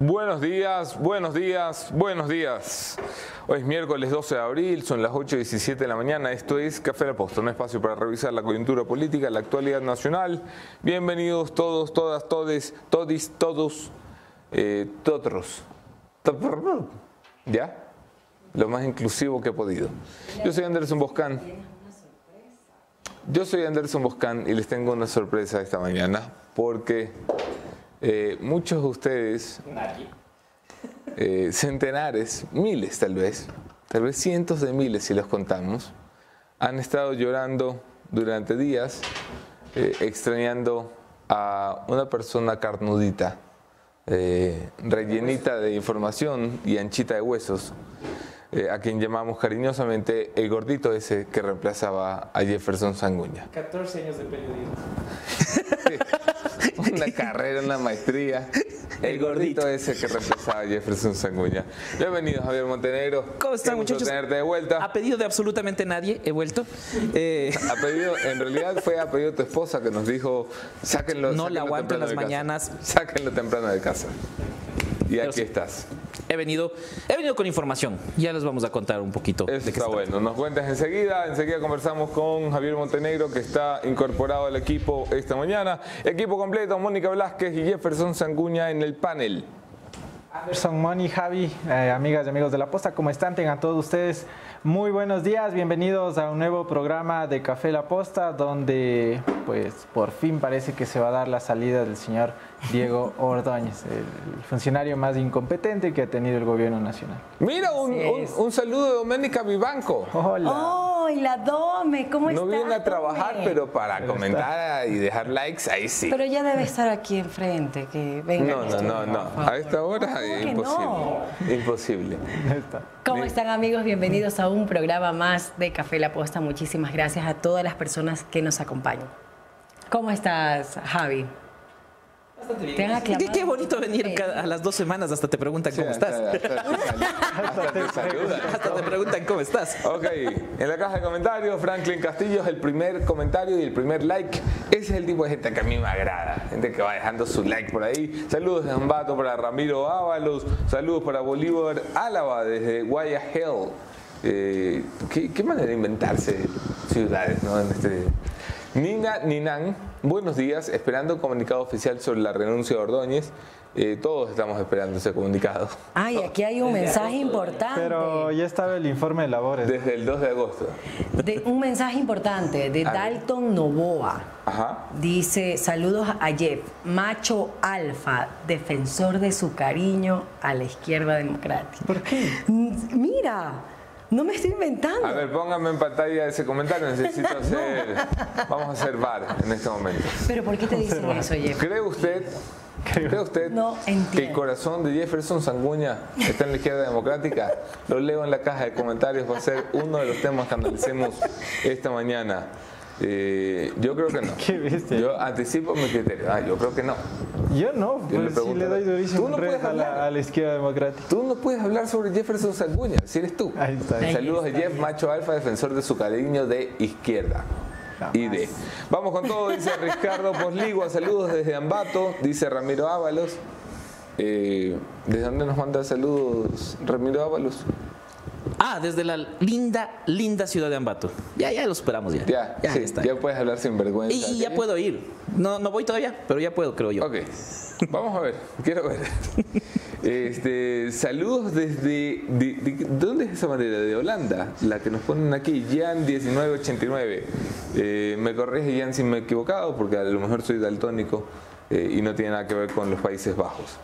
Buenos días, buenos días, buenos días. Hoy es miércoles 12 de abril, son las 8 y 17 de la mañana. Esto es Café La Posta, un espacio para revisar la coyuntura política, la actualidad nacional. Bienvenidos todos, todas, todes, todis, todos, eh. ¿Ya? Lo más inclusivo que he podido. Yo soy Anderson Boscán. Yo soy Anderson Boscán y les tengo una sorpresa esta mañana porque eh, muchos de ustedes, eh, centenares, miles tal vez, tal vez cientos de miles si los contamos, han estado llorando durante días, eh, extrañando a una persona carnudita, rellenita de información y anchita de huesos, a quien llamamos cariñosamente el gordito ese que reemplazaba a Jefferson Sanguña. 14 años de periodismo. una carrera, una maestría. El gordito ese que reemplazaba a Jefferson Sanguña. Bienvenido, Javier Montenegro. ¿Cómo están, muchachos? tenerte de vuelta. A pedido de absolutamente nadie, he vuelto. Eh... A pedido, en realidad fue a pedido de tu esposa que nos dijo, sáquenlo. No la aguanto en las mañanas. Sáquenlo temprano de casa. Y aquí estás. He venido, he venido con información. Ya les vamos a contar un poquito. de qué está bueno. Nos cuentas enseguida. Enseguida conversamos con Javier Montenegro, que está incorporado al equipo esta mañana. Equipo completo, Mónica Velázquez y Jefferson Sanguña en el panel. Anderson, Moni, Javi, eh, amigas y amigos de la posta, ¿cómo están? Tengan todos ustedes muy buenos días, bienvenidos a un nuevo programa de Café La Posta, donde pues por fin parece que se va a dar la salida del señor Diego Ordóñez, el funcionario más incompetente que ha tenido el gobierno nacional. Mira, un, saludo de Doménica Vivanco. Hola. ¡Oh, la Dome! ¿Cómo no estás? No viene a trabajar, pero para comentar y dejar likes, ahí sí. Pero ya debe estar aquí enfrente, que venga. No, no, no, no. A esta hora es imposible. Imposible. ¿Cómo están amigos? Bienvenidos a un programa más de Café La Posta. Muchísimas gracias a todas las personas que nos acompañan. ¿Cómo estás, Javi? Qué, bonito venir a las dos semanas, hasta te preguntan cómo estás. Hasta, te, hasta te preguntan cómo estás. Ok, en la caja de comentarios, Franklin Castillo es el primer comentario y el primer like. Ese es el tipo de gente que a mí me agrada, gente que va dejando su like por ahí. Saludos de Ambato para Ramiro Ábalos, saludos para Bolívar Álava desde Guaya Hill. Eh, ¿qué, manera de inventarse ciudades, ¿no? En este Nina Ninan, buenos días, esperando un comunicado oficial sobre la renuncia de Ordóñez. Eh, todos estamos esperando ese comunicado. Ay, aquí hay un mensaje importante. Pero ya estaba el informe de labores. Desde el 2 de agosto. De, un mensaje importante de Dalton Novoa. Ajá. Dice, saludos a Jeff, macho alfa, defensor de su cariño a la izquierda democrática. ¿Por qué? Mira, no me estoy inventando. A ver, póngame en pantalla ese comentario. Necesito hacer. Vamos a hacer VAR en este momento. ¿Pero por qué te dicen eso, Jeff? ¿Cree usted, ¿cree usted que el corazón de Jefferson Sanguña está en la izquierda democrática? Lo leo en la caja de comentarios. Va a ser uno de los temas que analicemos esta mañana. Eh, yo creo que no. ¿Qué viste? Yo anticipo mi criterio. Ah, yo creo que no. Yo no, pues le sí le doy durísimo no a, la, a, la, izquierda democrática. Tú no puedes hablar sobre Jefferson Sanguña, si eres tú. Ahí está. Saludos a Jeff Macho Alfa, defensor de su cariño de izquierda. Y de. Vamos con todo, dice Ricardo Posligua. Saludos desde Ambato, dice Ramiro Ábalos. Eh, ¿Desde dónde nos manda saludos Ramiro Ábalos? Ah, desde la linda, linda ciudad de Ambato. Ya, ya lo esperamos ya. Ya, ya, está. ya puedes hablar sin vergüenza. Y, ya puedo ir. No, no voy todavía, pero ya puedo, creo yo. Ok, vamos a ver, quiero ver. Este, saludos desde. De, ¿Dónde es esa manera? De Holanda, la que nos ponen aquí, Jan1989. Eh, me corrige Jan si me he equivocado, porque a lo mejor soy daltónico eh, y no tiene nada que ver con los Países Bajos.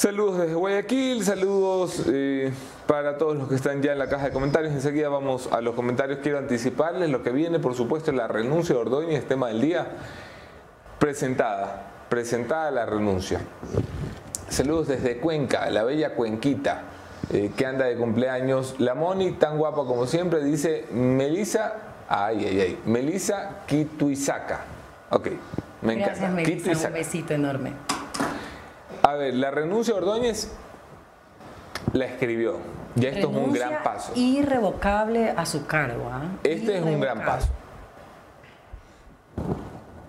Saludos desde Guayaquil, saludos eh, para todos los que están ya en la caja de comentarios. Enseguida vamos a los comentarios. Quiero anticiparles lo que viene, por supuesto, la renuncia de Ordóñez, tema del día. Presentada, presentada la renuncia. Saludos desde Cuenca, la bella Cuenquita, eh, que anda de cumpleaños. La Moni, tan guapa como siempre, dice Melisa, ay, ay, ay, Melisa Kituizaca. Ok, me Gracias, encanta. Melissa, un besito enorme. A ver, la renuncia de Ordóñez la escribió. Ya esto es un gran paso. Irrevocable a su cargo. ¿ah? Este es un gran paso.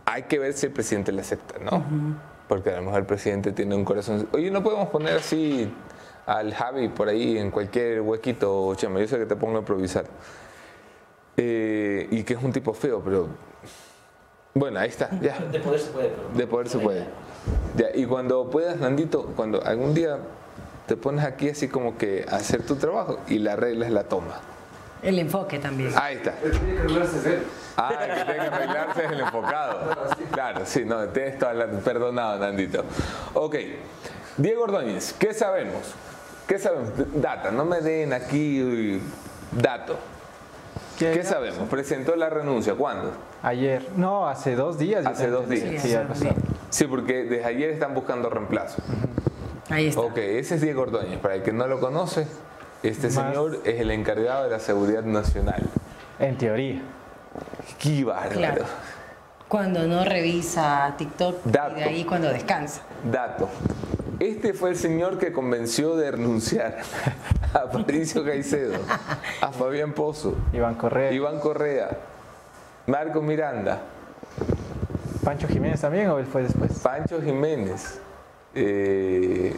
Hay que ver si el presidente le acepta, ¿no? Porque a lo mejor el presidente tiene un corazón. Oye, no podemos poner así al Javi por ahí en cualquier huequito, Chema. Yo sé que te pongo a improvisar. Eh, y que es un tipo feo, pero. Bueno, ahí está, ya. De poder se puede, pero. De poder se puede. Ya, y cuando puedas, Nandito, cuando algún día te pones aquí así como que a hacer tu trabajo y la regla es la toma. El enfoque también. Ahí está. Ah, el que tiene que arreglarse es el enfocado. Claro, sí, no, tienes toda la... Perdonado, Nandito. Ok. Diego Ordóñez, ¿qué sabemos? ¿Qué sabemos? Data, no me den aquí uy, dato. ¿Qué sabemos? Presentó la renuncia, ¿cuándo? Ayer. No, hace dos días. Hace dos días. Sí, porque desde ayer están buscando reemplazo. Ahí está. Ok, ese es Diego Ordóñez. Para el que no lo conoce, este Más- señor es el encargado de la seguridad nacional. En teoría. ¡Qué bárbaro! Claro. Cuando no revisa TikTok Dato. y de ahí cuando descansa. Dato. Este fue el señor que convenció de renunciar a Patricio Caicedo, a Fabián Pozo, Iván Correa. Iván Correa, Marco Miranda, Pancho Jiménez también o él fue después. Pancho Jiménez, eh,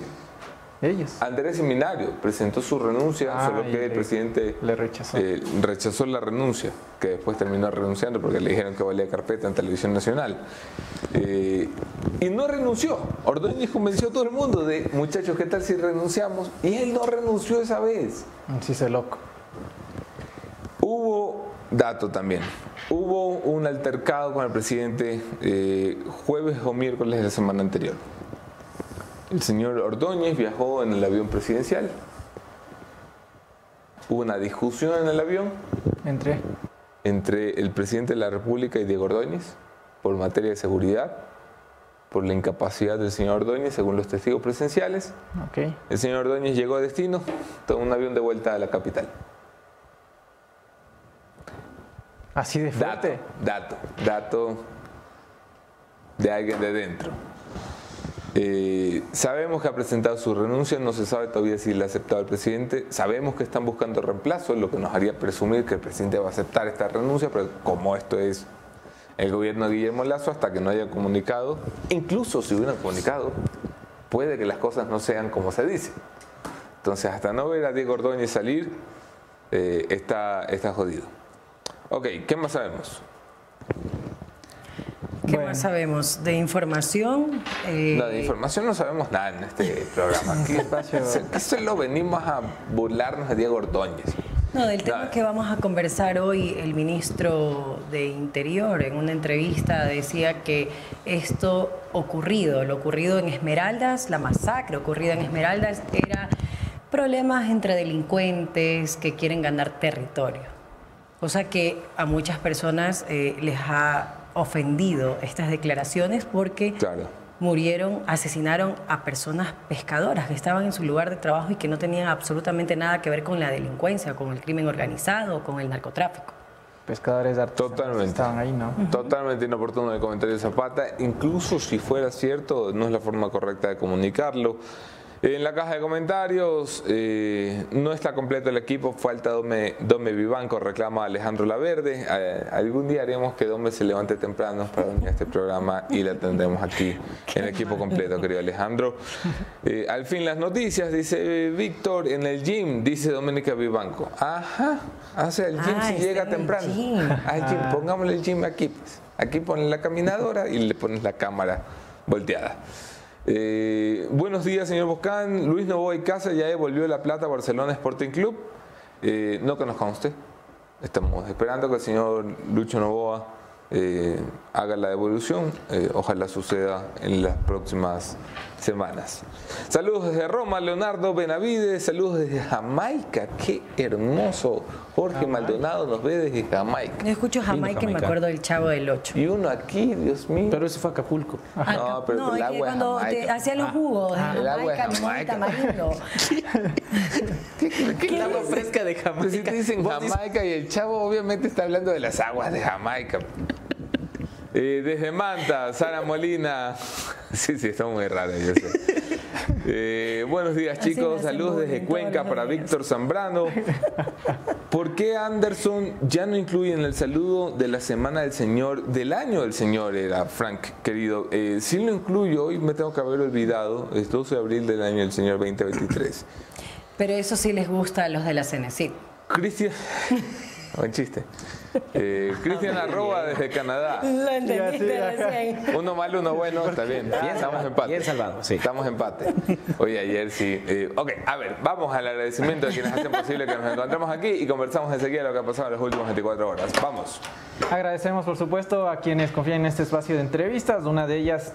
Ellos. Andrés Seminario presentó su renuncia, Ah, solo que el le- presidente le rechazó. eh, rechazó la renuncia, que después terminó renunciando porque le dijeron que valía carpeta en televisión nacional. Eh, y no renunció. Ordóñez convenció a todo el mundo de, muchachos, ¿qué tal si renunciamos? Y él no renunció esa vez. Sí, se loco. Hubo, dato también, hubo un altercado con el presidente eh, jueves o miércoles de la semana anterior. El señor Ordóñez viajó en el avión presidencial. Hubo una discusión en el avión Entré. entre el presidente de la República y Diego Ordóñez por materia de seguridad, por la incapacidad del señor Ordóñez, según los testigos presenciales. Ok. El señor Ordóñez llegó a destino, tomó un avión de vuelta a la capital. Así de Dato, fuerte. dato, dato de alguien de dentro. Eh, sabemos que ha presentado su renuncia, no se sabe todavía si la ha aceptado el presidente. Sabemos que están buscando reemplazo, lo que nos haría presumir que el presidente va a aceptar esta renuncia, pero como esto es el gobierno de Guillermo Lazo, hasta que no haya comunicado, incluso si hubieran comunicado, puede que las cosas no sean como se dice. Entonces, hasta no ver a Diego Ordóñez salir, eh, está, está jodido. Ok, ¿qué más sabemos? ¿Qué Bueno. más sabemos? De información. eh, No, de información no sabemos nada en este programa. Aquí, solo venimos a burlarnos de Diego Ordóñez. No, del tema que vamos a conversar hoy, el ministro de Interior en una entrevista decía que esto ocurrido, lo ocurrido en Esmeraldas, la masacre ocurrida en Esmeraldas, era problemas entre delincuentes que quieren ganar territorio. Cosa que a muchas personas eh, les ha ofendido estas declaraciones porque Claro. murieron, asesinaron a personas pescadoras que estaban en su lugar de trabajo y que no tenían absolutamente nada que ver con la delincuencia, con el crimen organizado, con el narcotráfico. Pescadores artesanos Totalmente. estaban ahí, ¿no? Totalmente inoportuno el comentario de Zapata. Incluso si fuera cierto, no es la forma correcta de comunicarlo. En la caja de comentarios eh, no está completo el equipo, falta Dome, Dome Vivanco, reclama Alejandro Laverde. Eh, algún día haremos que Dome se levante temprano para venir a este programa y la tendremos aquí en equipo completo, querido Alejandro. Eh, al fin las noticias, dice Víctor, en el gym, dice Doménica Vivanco. Ajá, hace el gym Ah, si llega el temprano. gym. Al gym, pongámosle el gym aquí. Pues. Aquí pones la caminadora y le pones la cámara volteada. Eh, buenos días, señor Boscán. Luis Novoa y Casa ya devolvió la plata a Barcelona Sporting Club. Eh, no que nos conste. Estamos esperando que el señor Lucho Novoa eh, haga la devolución. Ojalá suceda en las próximas semanas. Saludos desde Roma, Leonardo Benavides. Saludos desde Jamaica. Qué hermoso. Jorge Maldonado nos ve desde Jamaica. Yo escucho Jamaica y me Jamaica. acuerdo del Chavo del Ocho. Y uno aquí, Dios mío. Pero eso fue Acapulco. No, pero el es que agua de cuando te Jamaica. hacían los jugos de el agua de Jamaica, Jamaica. tamarindo. ¿Qué, qué- qué- El agua fresca de Pues si Jamaica. te dicen Jamaica y el chavo obviamente está hablando de las aguas de Jamaica. Eh, desde Manta, Sara Molina. Sí, sí, está muy raro, yo sé. Eh, buenos días chicos, saludos desde Cuenca para Víctor Zambrano. ¿Por qué Anderson ya no incluye en el saludo de la semana del Señor, del año del Señor, era Frank, querido? Eh, si lo incluyo, hoy me tengo que haber olvidado, es 12 de abril del año del Señor 2023. Pero eso sí les gusta a los de la CNC. Cristian. Buen chiste. Eh, Cristian Arroba desde Canadá. Lo entendiste Uno malo, uno bueno, está bien. Bien estamos empate. Bien salvado, sí. Estamos empate. Hoy ayer sí. Eh, ok, a ver, vamos al agradecimiento de quienes hacen posible que nos encontremos aquí y conversamos enseguida lo que ha pasado en las últimas 24 horas. Vamos. Agradecemos, por supuesto, a quienes confían en este espacio de entrevistas. Una de ellas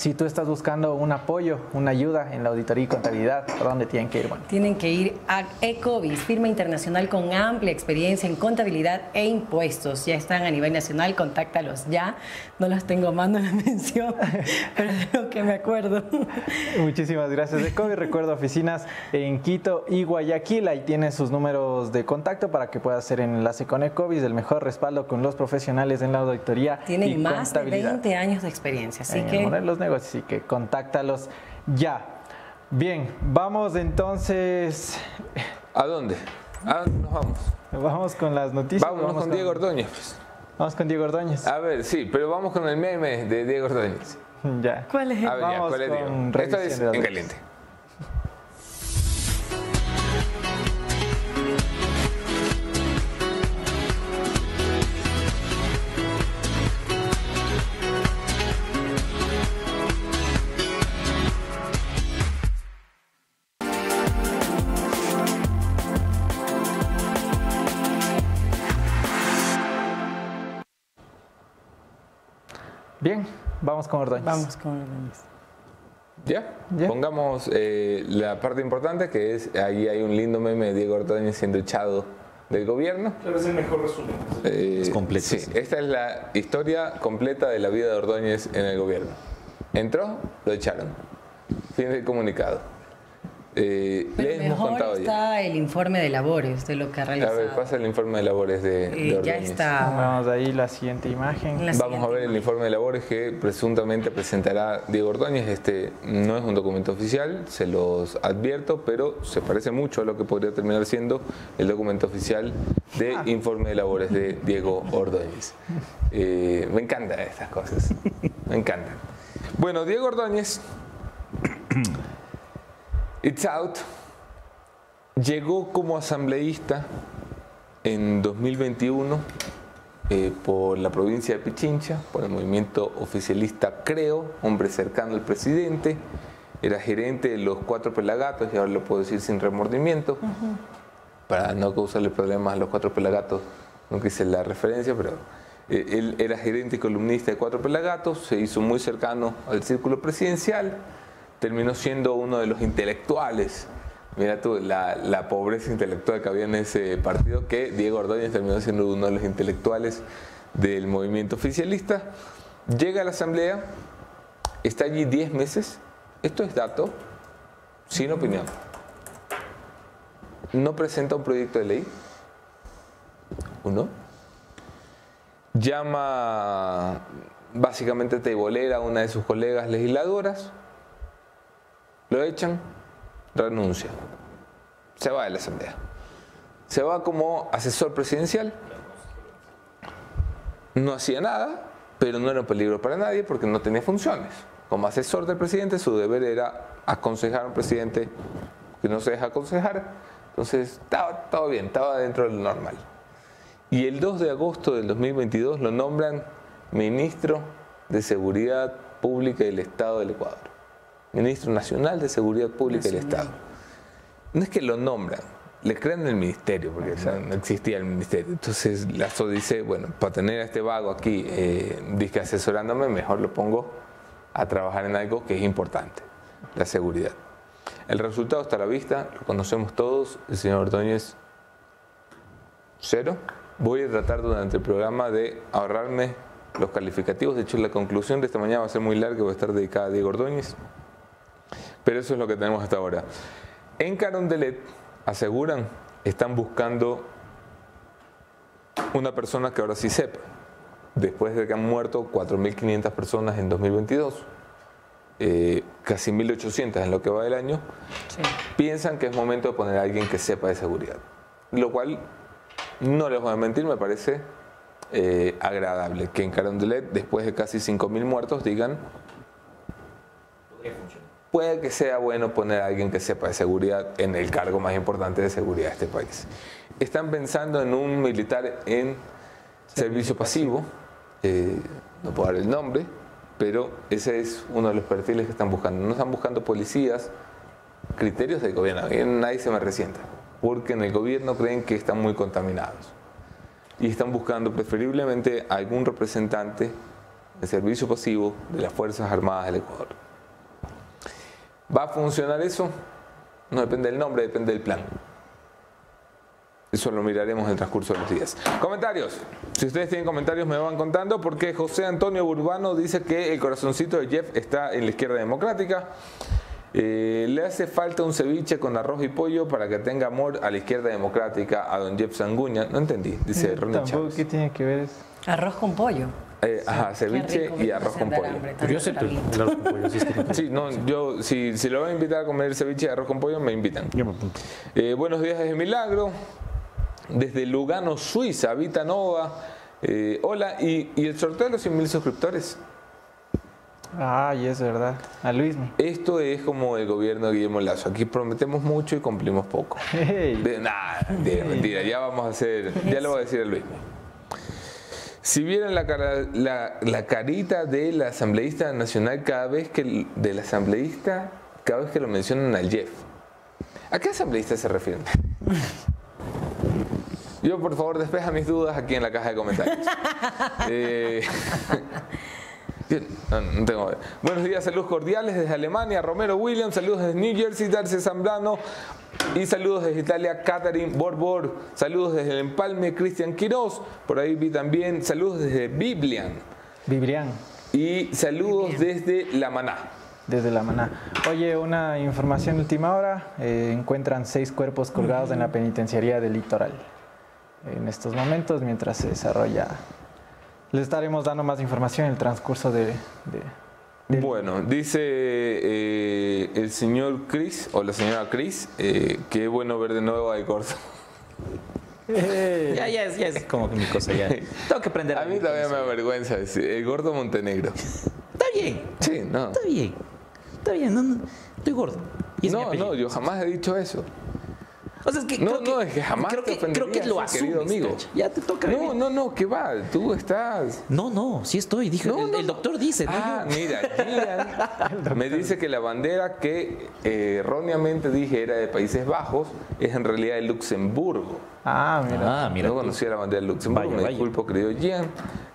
si tú estás buscando un apoyo, una ayuda en la auditoría y contabilidad, ¿por dónde tienen que ir? Bueno? Tienen que ir a Ecovis, firma internacional con amplia experiencia en contabilidad e impuestos. Ya están a nivel nacional, contáctalos ya. No las tengo mando la mención, pero de lo que me acuerdo. Muchísimas gracias, Ecovis. Recuerdo oficinas en Quito y Guayaquil. Ahí tienen sus números de contacto para que puedas hacer enlace con Ecovis, el mejor respaldo con los profesionales en la auditoría. Tienen más de 20 años de experiencia, así que así que contáctalos ya. Bien, vamos entonces. ¿A dónde? ¿A dónde nos vamos? Vamos con las noticias. Vámonos con, Diego Ordóñez. Pues. Vamos con Diego Ordóñez. A ver, sí, pero vamos con el meme de Diego Ordóñez. Ya. ¿Cuál es? A ver, ya, ¿cuál es Diego? Esto es en caliente. Bien, vamos con Ordóñez. Vamos con Ordóñez. ¿Ya? Pongamos eh, la parte importante que es, ahí hay un lindo meme de Diego Ordóñez siendo echado del gobierno. Pero es el mejor resumen. Eh, es completo. Sí, esta es la historia completa de la vida de Ordóñez en el gobierno. Entró, lo echaron. Fin del comunicado. Eh, Pero mejor está el informe de labores de lo que ha realizado. A ver, pasa el informe de labores de, eh, Ya está. Vamos ahí la siguiente imagen. Vamos a ver el informe de labores que presuntamente presentará Diego Ordóñez. Este no es un documento oficial, se los advierto, pero se parece mucho a lo que podría terminar siendo el documento oficial de ah. informe de labores de Diego Ordóñez. Eh, me encantan estas cosas. Me encantan. Bueno, Diego Ordóñez It's Out. Llegó como asambleísta en 2021 eh, por la provincia de Pichincha, por el movimiento oficialista Creo, hombre cercano al presidente, era gerente de los cuatro pelagatos, y ahora lo puedo decir sin remordimiento, para no causarle problemas a los cuatro pelagatos, no quise la referencia, pero eh, él era gerente y columnista de cuatro pelagatos, se hizo muy cercano al círculo presidencial, terminó siendo uno de los intelectuales. Mira tú, la, pobreza intelectual que había en ese partido, que Diego Ordóñez terminó siendo uno de los intelectuales del movimiento oficialista. Llega a la asamblea, está allí 10 meses, esto es dato, sin opinión. No presenta un proyecto de ley, uno. Llama básicamente teibolera a una de sus colegas legisladoras, lo echan, renuncia. Se va de la Asamblea. Se va como asesor presidencial. No hacía nada, pero no era un peligro para nadie porque no tenía funciones. Como asesor del presidente, su deber era aconsejar a un presidente que no se deja aconsejar. Entonces, estaba todo bien, estaba dentro del normal. Y el 2 de agosto del 2022 lo nombran ministro de Seguridad Pública del Estado del Ecuador ministro nacional de Seguridad Pública del Estado. No es que lo nombran, le crean el ministerio, porque no existía el ministerio. Entonces la dice, bueno, para tener a este vago aquí, eh, asesorándome, mejor lo pongo a trabajar en algo que es importante, la seguridad. El resultado está a la vista, lo conocemos todos, el señor Ordóñez, cero. Voy a tratar durante el programa de ahorrarme los calificativos, de hecho la conclusión de esta mañana va a ser muy larga, va a estar dedicada a Diego Ordóñez. Pero eso es lo que tenemos hasta ahora. En Carondelet aseguran, están buscando una persona que ahora sí sepa, después de que han muerto 4.500 personas en 2022. eh, casi 1.800 en lo que va del año, piensan que es momento de poner a alguien que sepa de seguridad. Lo cual, no les voy a mentir, me parece eh, agradable que en Carondelet, después de casi 5.000 muertos, digan puede que sea bueno poner a alguien que sepa de seguridad en el cargo más importante de seguridad de este país. Están pensando en un militar en servicio pasivo, eh, no puedo dar el nombre, pero ese es uno de los perfiles que están buscando. No están buscando policías, criterios del gobierno, nadie se me resienta, porque en el gobierno creen que están muy contaminados. Y están buscando preferiblemente algún representante de servicio pasivo de las Fuerzas Armadas del Ecuador. ¿Va a funcionar eso? No depende del nombre, depende del plan. Eso lo miraremos en el transcurso de los días. Comentarios. Si ustedes tienen comentarios me van contando porque José Antonio Urbano dice que el corazoncito de Jeff está en la izquierda democrática. Eh, le hace falta un ceviche con arroz y pollo para que tenga amor a la izquierda democrática a don Jeff Sanguña. No entendí, dice Ronnie Chávez. ¿Qué tiene que ver eso? Arroz con pollo. Eh, ajá, ceviche y arroz con pollo. Yo acepto el arroz con pollo. Sí, no, yo, si, si lo voy a invitar a comer ceviche y arroz con pollo, me invitan. Eh, buenos días desde Milagro, desde Lugano, Suiza, Vita Nova. Eh, hola, ¿y, ¿y el sorteo de los 100.000 suscriptores? Ay, es verdad. A Luis. Esto es como el gobierno de Guillermo Lazo. Aquí prometemos mucho y cumplimos poco. De, nada, de, mentira. Ya vamos a hacer, ya lo voy a decir a Luis. Si vieran la, cara- la, la carita del asambleísta nacional cada vez que del asambleísta cada vez que lo mencionan al Jeff. ¿A qué asambleísta se refieren? Yo, por favor, despeja mis dudas aquí en la caja de comentarios. Eh, Bien, no, no tengo. Buenos días, saludos cordiales desde Alemania, Romero Williams, saludos desde New Jersey, Darcy Zambrano y saludos desde Italia, Catherine Borbor, saludos desde el Empalme, Cristian Quiroz, por ahí vi también saludos desde Biblian Vibrián, y saludos desde La Maná. desde la maná. Oye, una información de última hora. eh, encuentran seis cuerpos colgados en la penitenciaría del litoral. En estos momentos, mientras se desarrolla... Les estaremos dando más información en el transcurso de... Bueno, dice eh, el señor Chris, o la señora Chris, eh, qué bueno ver de nuevo a Gordo. Eh, Ya, ya es, ya es como que mi cosa ya. Tengo que aprender A mí también me da vergüenza decir, el gordo Montenegro. Está bien, Sí, no. está bien. Está bien, no, no, estoy gordo. Y es No, no, yo jamás he dicho eso. O sea, es que No, creo no, que, es que jamás creo te que, creo que lo eh, querido asumes, amigo. Ya te toca. No, vivir. no, no, que va, tú estás... No, no, sí estoy. Dije, No, el, no, el no. doctor dice, Ah, yo. mira, Gian me dice que la bandera que eh, erróneamente dije era de Países Bajos es en realidad de Luxemburgo. Ah, mira. Ah, mira. no conocía la bandera de Luxemburgo, Vaya, me vaya. disculpo, querido Gian,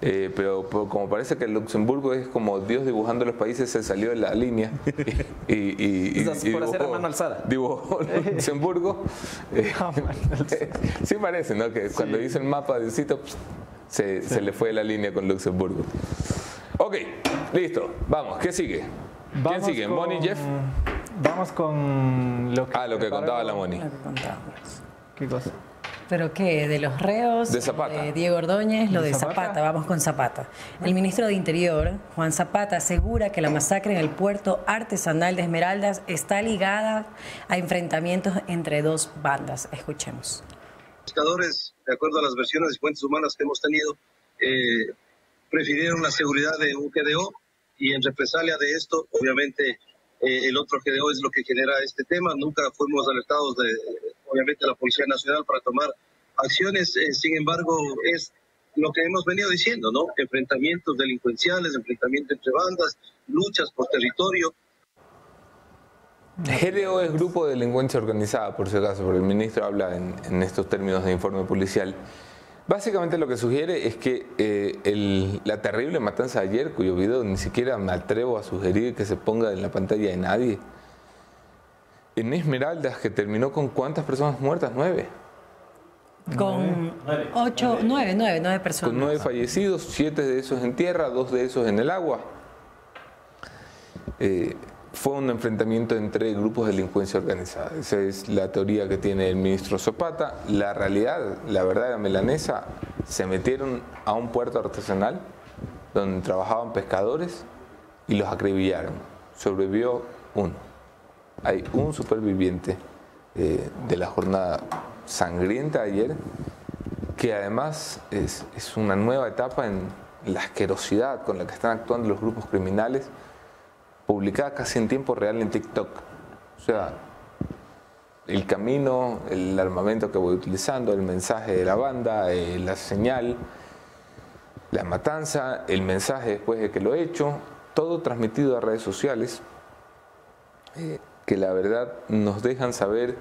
eh, pero, pero como parece que el Luxemburgo es como Dios dibujando los países, se salió de la línea y, y- y- O sea, y por hacer a mano alzada. Dibujó Luxemburgo. eh, sí parece, ¿no? Que cuando hizo el mapa de sitio, se, se le fue la línea con Luxemburgo. Ok, listo, vamos, ¿qué sigue? ¿Quién sigue? con- ¿Moni Jeff? Vamos con lo que... Ah, lo que contaba la Moni. Lo que contábamos. ¿Qué cosa? ¿Pero qué? ¿De los reos? De Zapata. De Diego Ordóñez, lo ¿De de Zapata? Zapata? Vamos con Zapata. El ministro de Interior, Juan Zapata, asegura que la masacre en el puerto artesanal de Esmeraldas está ligada a enfrentamientos entre dos bandas. Escuchemos. pescadores, de acuerdo a las versiones y fuentes humanas que hemos tenido, eh, prefirieron la seguridad de un GDO y en represalia de esto, obviamente, eh, el otro GDO es lo que genera este tema. Nunca fuimos alertados de, obviamente, la Policía Nacional para tomar acciones. eh, sin embargo, es lo que hemos venido diciendo, ¿no? Enfrentamientos delincuenciales, enfrentamientos entre bandas, luchas por territorio. GDO es Grupo de Delincuencia Organizada, por si acaso, porque el ministro habla en, en estos términos de informe policial. Básicamente lo que sugiere es que eh, el- la terrible matanza de ayer, cuyo video ni siquiera me atrevo a sugerir que se ponga en la pantalla de nadie, en Esmeraldas, que terminó con cuántas personas muertas? Nueve. Con ocho, nueve, nueve, nueve personas. Con nueve fallecidos, siete de esos en tierra, dos de esos en el agua. Eh, fue un enfrentamiento entre grupos de delincuencia organizada. Esa es la teoría que tiene el ministro Zapata. La realidad, la verdadera melanesa, se metieron a un puerto artesanal donde trabajaban pescadores y los acribillaron. sobrevivió uno. Hay un superviviente eh, de la jornada sangrienta ayer, que además es, es una nueva etapa en la asquerosidad con la que están actuando los grupos criminales, publicada casi en tiempo real en TikTok. O sea, el camino, el armamento que voy utilizando, el mensaje de la banda, eh, la señal, la matanza, el mensaje después de que lo he hecho, todo transmitido a redes sociales, eh, que la verdad nos dejan saber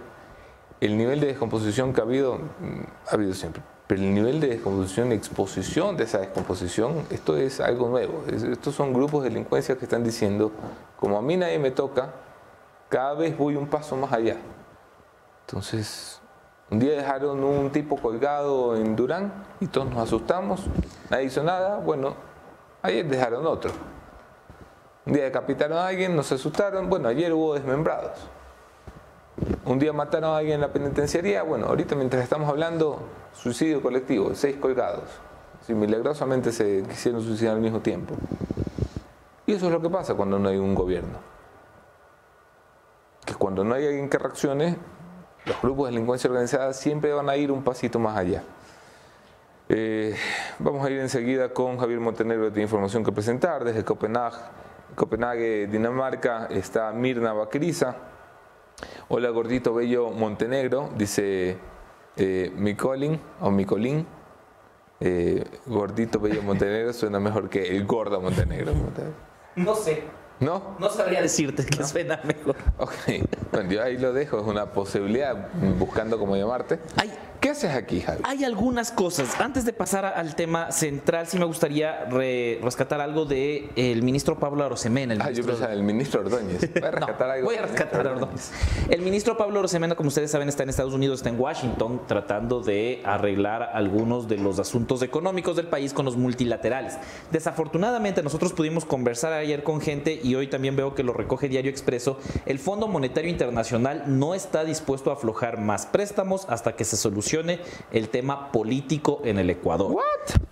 el nivel de descomposición que ha habido, mm, ha habido siempre, pero el nivel de descomposición exposición de esa descomposición, esto es algo nuevo. estos son grupos de delincuencia que están diciendo, como a mí nadie me toca, cada vez voy un paso más allá. Entonces, un día dejaron un tipo colgado en Durán y todos nos asustamos, nadie hizo nada, bueno, ayer dejaron otro. Un día decapitaron a alguien, nos asustaron, bueno, ayer hubo desmembrados. Un día mataron a alguien en la penitenciaría, bueno, ahorita mientras estamos hablando, suicidio colectivo, seis colgados. Si milagrosamente se quisieron suicidar al mismo tiempo. Y eso es lo que pasa cuando no hay un gobierno. Que cuando no hay alguien que reaccione, los grupos de delincuencia organizada siempre van a ir un pasito más allá. Eh, vamos a ir enseguida con Javier Montenegro, de información que presentar. Desde Copenhague, Copenhague, Dinamarca, está Mirna Bacriza. Hola, gordito bello Montenegro, dice eh, Micolin o Micolín. Eh, gordito bello Montenegro suena mejor que el gordo Montenegro. No sé. ¿No? No sabría decirte que suena mejor. Ok, bueno, yo ahí lo dejo, es una posibilidad, buscando cómo llamarte. Hay, ¿Qué haces aquí, Javi? Hay algunas cosas. Antes de pasar al tema central, sí me gustaría rescatar algo del el ministro Pablo Arosemena. El ah, yo pensaba el ministro Ordóñez. Voy a rescatar algo. Voy a rescatar a Ordóñez. El ministro Pablo Arosemena, como ustedes saben, está en Estados Unidos, está en Washington, tratando de arreglar algunos de los asuntos económicos del país con los multilaterales. Desafortunadamente, nosotros pudimos conversar ayer con gente y hoy también veo que lo recoge Diario Expreso. El Fondo Monetario Internacional no está dispuesto a aflojar más préstamos hasta que se solucione el tema político en el Ecuador.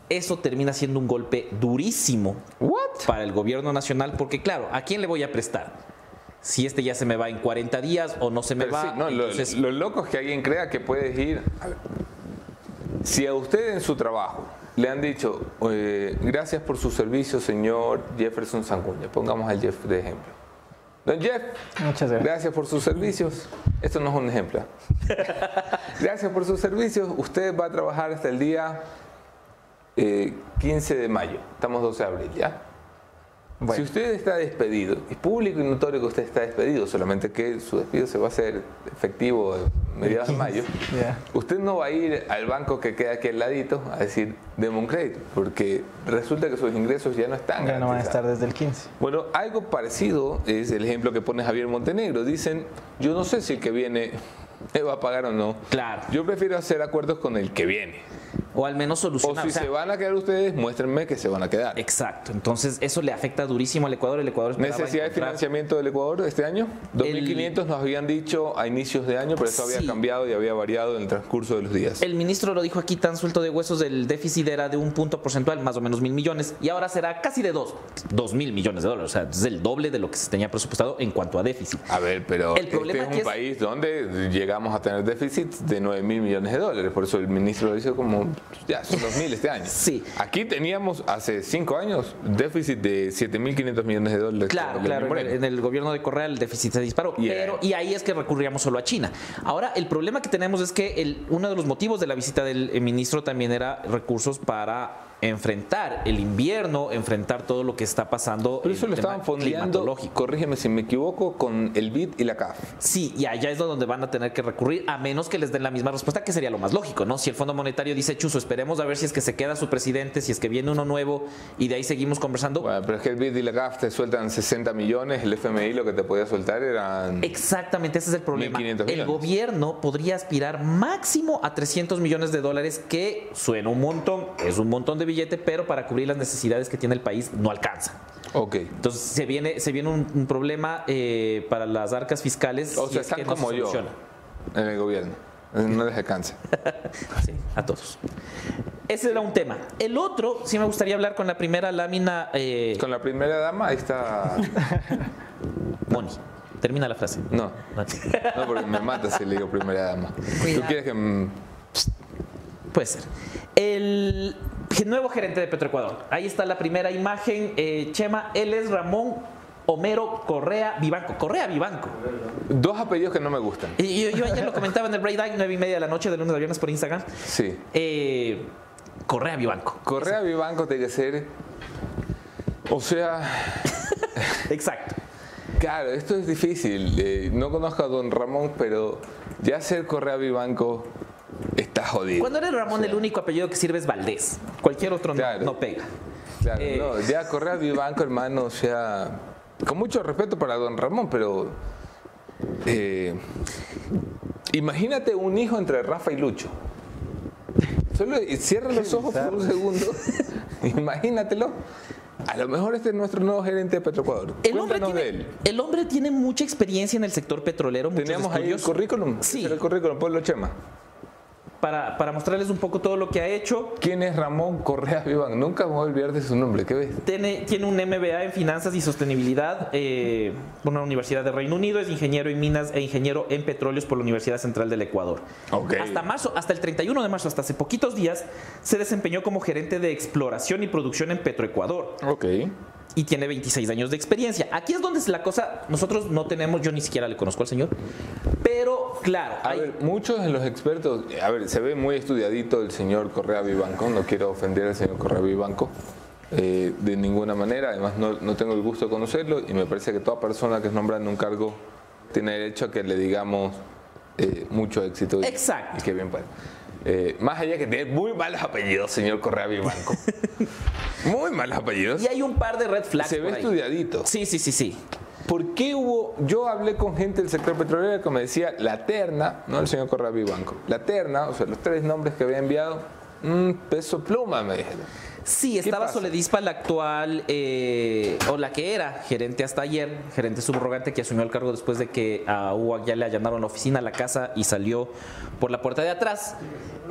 Eso termina siendo un golpe durísimo para el gobierno nacional porque claro, ¿a quién le voy a prestar? Si este ya se me va en 40 días o no se me va. no, lo, loco es que alguien crea que puedes ir. Si a usted en su trabajo le han dicho, gracias por su servicio, señor Jefferson Sanguña, pongamos al Jeff de ejemplo. Don Jeff, Muchas gracias. gracias por sus servicios. Esto no es un ejemplo. gracias por sus servicios. Usted va a trabajar hasta el día 15 eh, de mayo. Estamos 12 de abril, ¿ya? Si usted está despedido, es público y notorio que usted está despedido, solamente que su despido se va a hacer efectivo a mediados de mayo, usted no va a ir al banco que queda aquí al ladito a decir, deme un crédito, porque resulta que sus ingresos ya no están. Ya no van a estar desde el 15. Bueno, algo parecido es el ejemplo que pone Javier Montenegro. Dicen, yo no sé si el que viene va a pagar o no. Claro. Yo prefiero hacer acuerdos con el que viene o al menos solucionar. O si se van a quedar ustedes, muéstrenme que se van a quedar. Exacto. Entonces, eso le afecta durísimo al Ecuador. El Ecuador ¿Necesidad de financiamiento del Ecuador este año? 2.500 nos habían dicho a inicios de año, pero eso había cambiado y había variado en el transcurso de los días. El ministro lo dijo aquí tan suelto de huesos, el déficit era de un punto porcentual, más o menos mil millones, y ahora será casi de dos, dos mil millones de dólares. O sea, es el doble de lo que se tenía presupuestado en cuanto a déficit. A ver, pero el este es un país donde llegamos a tener déficit de 9 mil millones de dólares. Por eso el ministro lo dice como, ya, son 2 este año. Sí. Aquí teníamos hace cinco años déficit de 7.500 millones de dólares. Claro, claro. En el, gobierno de Correa el déficit se disparó. Pero, y ahí es que recurríamos solo a China. Ahora, el problema que tenemos es que el, uno de los motivos de la visita del eh, ministro también era recursos para enfrentar el invierno, enfrentar todo lo que está pasando. Pero eso lo estaban fondeando, corrígeme si me equivoco, con el BID y la CAF. Sí, y allá es donde van a tener que recurrir, a menos que les den la misma respuesta, que sería lo más lógico, ¿no? Si el Fondo Monetario dice, Chuso, esperemos a ver si es que se queda su presidente, si es que viene uno nuevo, y de ahí seguimos conversando. Bueno, pero es que el BID y la CAF te sueltan 60 millones, el FMI lo que te podía soltar eran... Exactamente, ese es el problema. El gobierno podría aspirar máximo a 300 millones de dólares, que suena un montón, es un montón de billete, pero para cubrir las necesidades que tiene el país no alcanza. Ok. Entonces se viene, se viene un, problema eh, para las arcas fiscales. O sea, están como yo en el gobierno. no les alcanza. Sí, a todos. Ese era un tema. El otro, sí me gustaría hablar con la primera lámina. Eh, Con la primera dama, ahí está. Moni, termina la frase. No, no, porque me mata si le digo primera dama. ¿Tú quieres que.? mm, Puede ser. El nuevo gerente de Petroecuador. Ahí está la primera imagen. Eh, Chema, él es Ramón Homero Correa Vivanco. Correa Vivanco. Dos apellidos que no me gustan. Y yo, yo ayer lo comentaba en el breakdown, nueve y media de la noche, de lunes a viernes por Instagram. Sí. Eh, Correa Vivanco. Correa Vivanco tiene que ser. O sea, Exacto. claro, esto es difícil. Eh, no conozco a don Ramón, pero ya ser Correa Vivanco está jodido. Cuando eres Ramón, O sea, el único apellido que sirve es Valdés. Cualquier otro no- Claro. no, pega. Claro, Eh. no, ya Correa Vivanco, hermano, o sea, con mucho respeto para don Ramón, pero eh, imagínate un hijo entre Rafa y Lucho. Solo cierra los ojos por un segundo, imagínatelo. A lo mejor este es nuestro nuevo gerente de Petroecuador. El hombre, tiene, de él. el hombre tiene mucha experiencia en el sector petrolero, Teníamos ahí el currículum. Sí. El currículum, ponlo Chema. Para, para mostrarles un poco todo lo que ha hecho. ¿Quién es Ramón Correa Vivanco? Nunca me voy a olvidar de su nombre, ¿qué ves? Tiene, tiene un MBA en Finanzas y Sostenibilidad eh, por una universidad de Reino Unido, es ingeniero en minas e ingeniero en petróleos por la Universidad Central del Ecuador. Ok. Hasta marzo, hasta el 31 de marzo, hasta hace poquitos días, se desempeñó como gerente de exploración y producción en Petroecuador Ok. Y tiene 26 años de experiencia. Aquí es donde es la cosa, nosotros no tenemos, yo ni siquiera le conozco al señor, pero claro, A hay- ver, muchos de los expertos, a ver, se ve muy estudiadito el señor Correa Vivanco, no quiero ofender al señor Correa Vivanco eh, de ninguna manera, además no, no tengo el gusto de conocerlo y me parece que toda persona que es nombrada en un cargo tiene derecho a que le digamos eh, mucho éxito. y- Exacto. Y que bien pueda. Eh, más allá que tiene muy malos apellidos, señor Correa Vivanco. muy malos apellidos. y hay un par de red flags. Se ve por ahí. estudiadito. Sí, sí, sí, sí. ¿Por qué hubo.? Yo hablé con gente del sector petrolero que me decía la terna, no el señor Correa Vivanco, la terna, o sea, los tres nombres que había enviado, un peso pluma, me dijeron. Sí, estaba? Soledispa, la actual, eh, o la que era gerente hasta ayer, gerente subrogante que asumió el cargo después de que a Hugo ya le allanaron la oficina, la casa y salió por la puerta de atrás.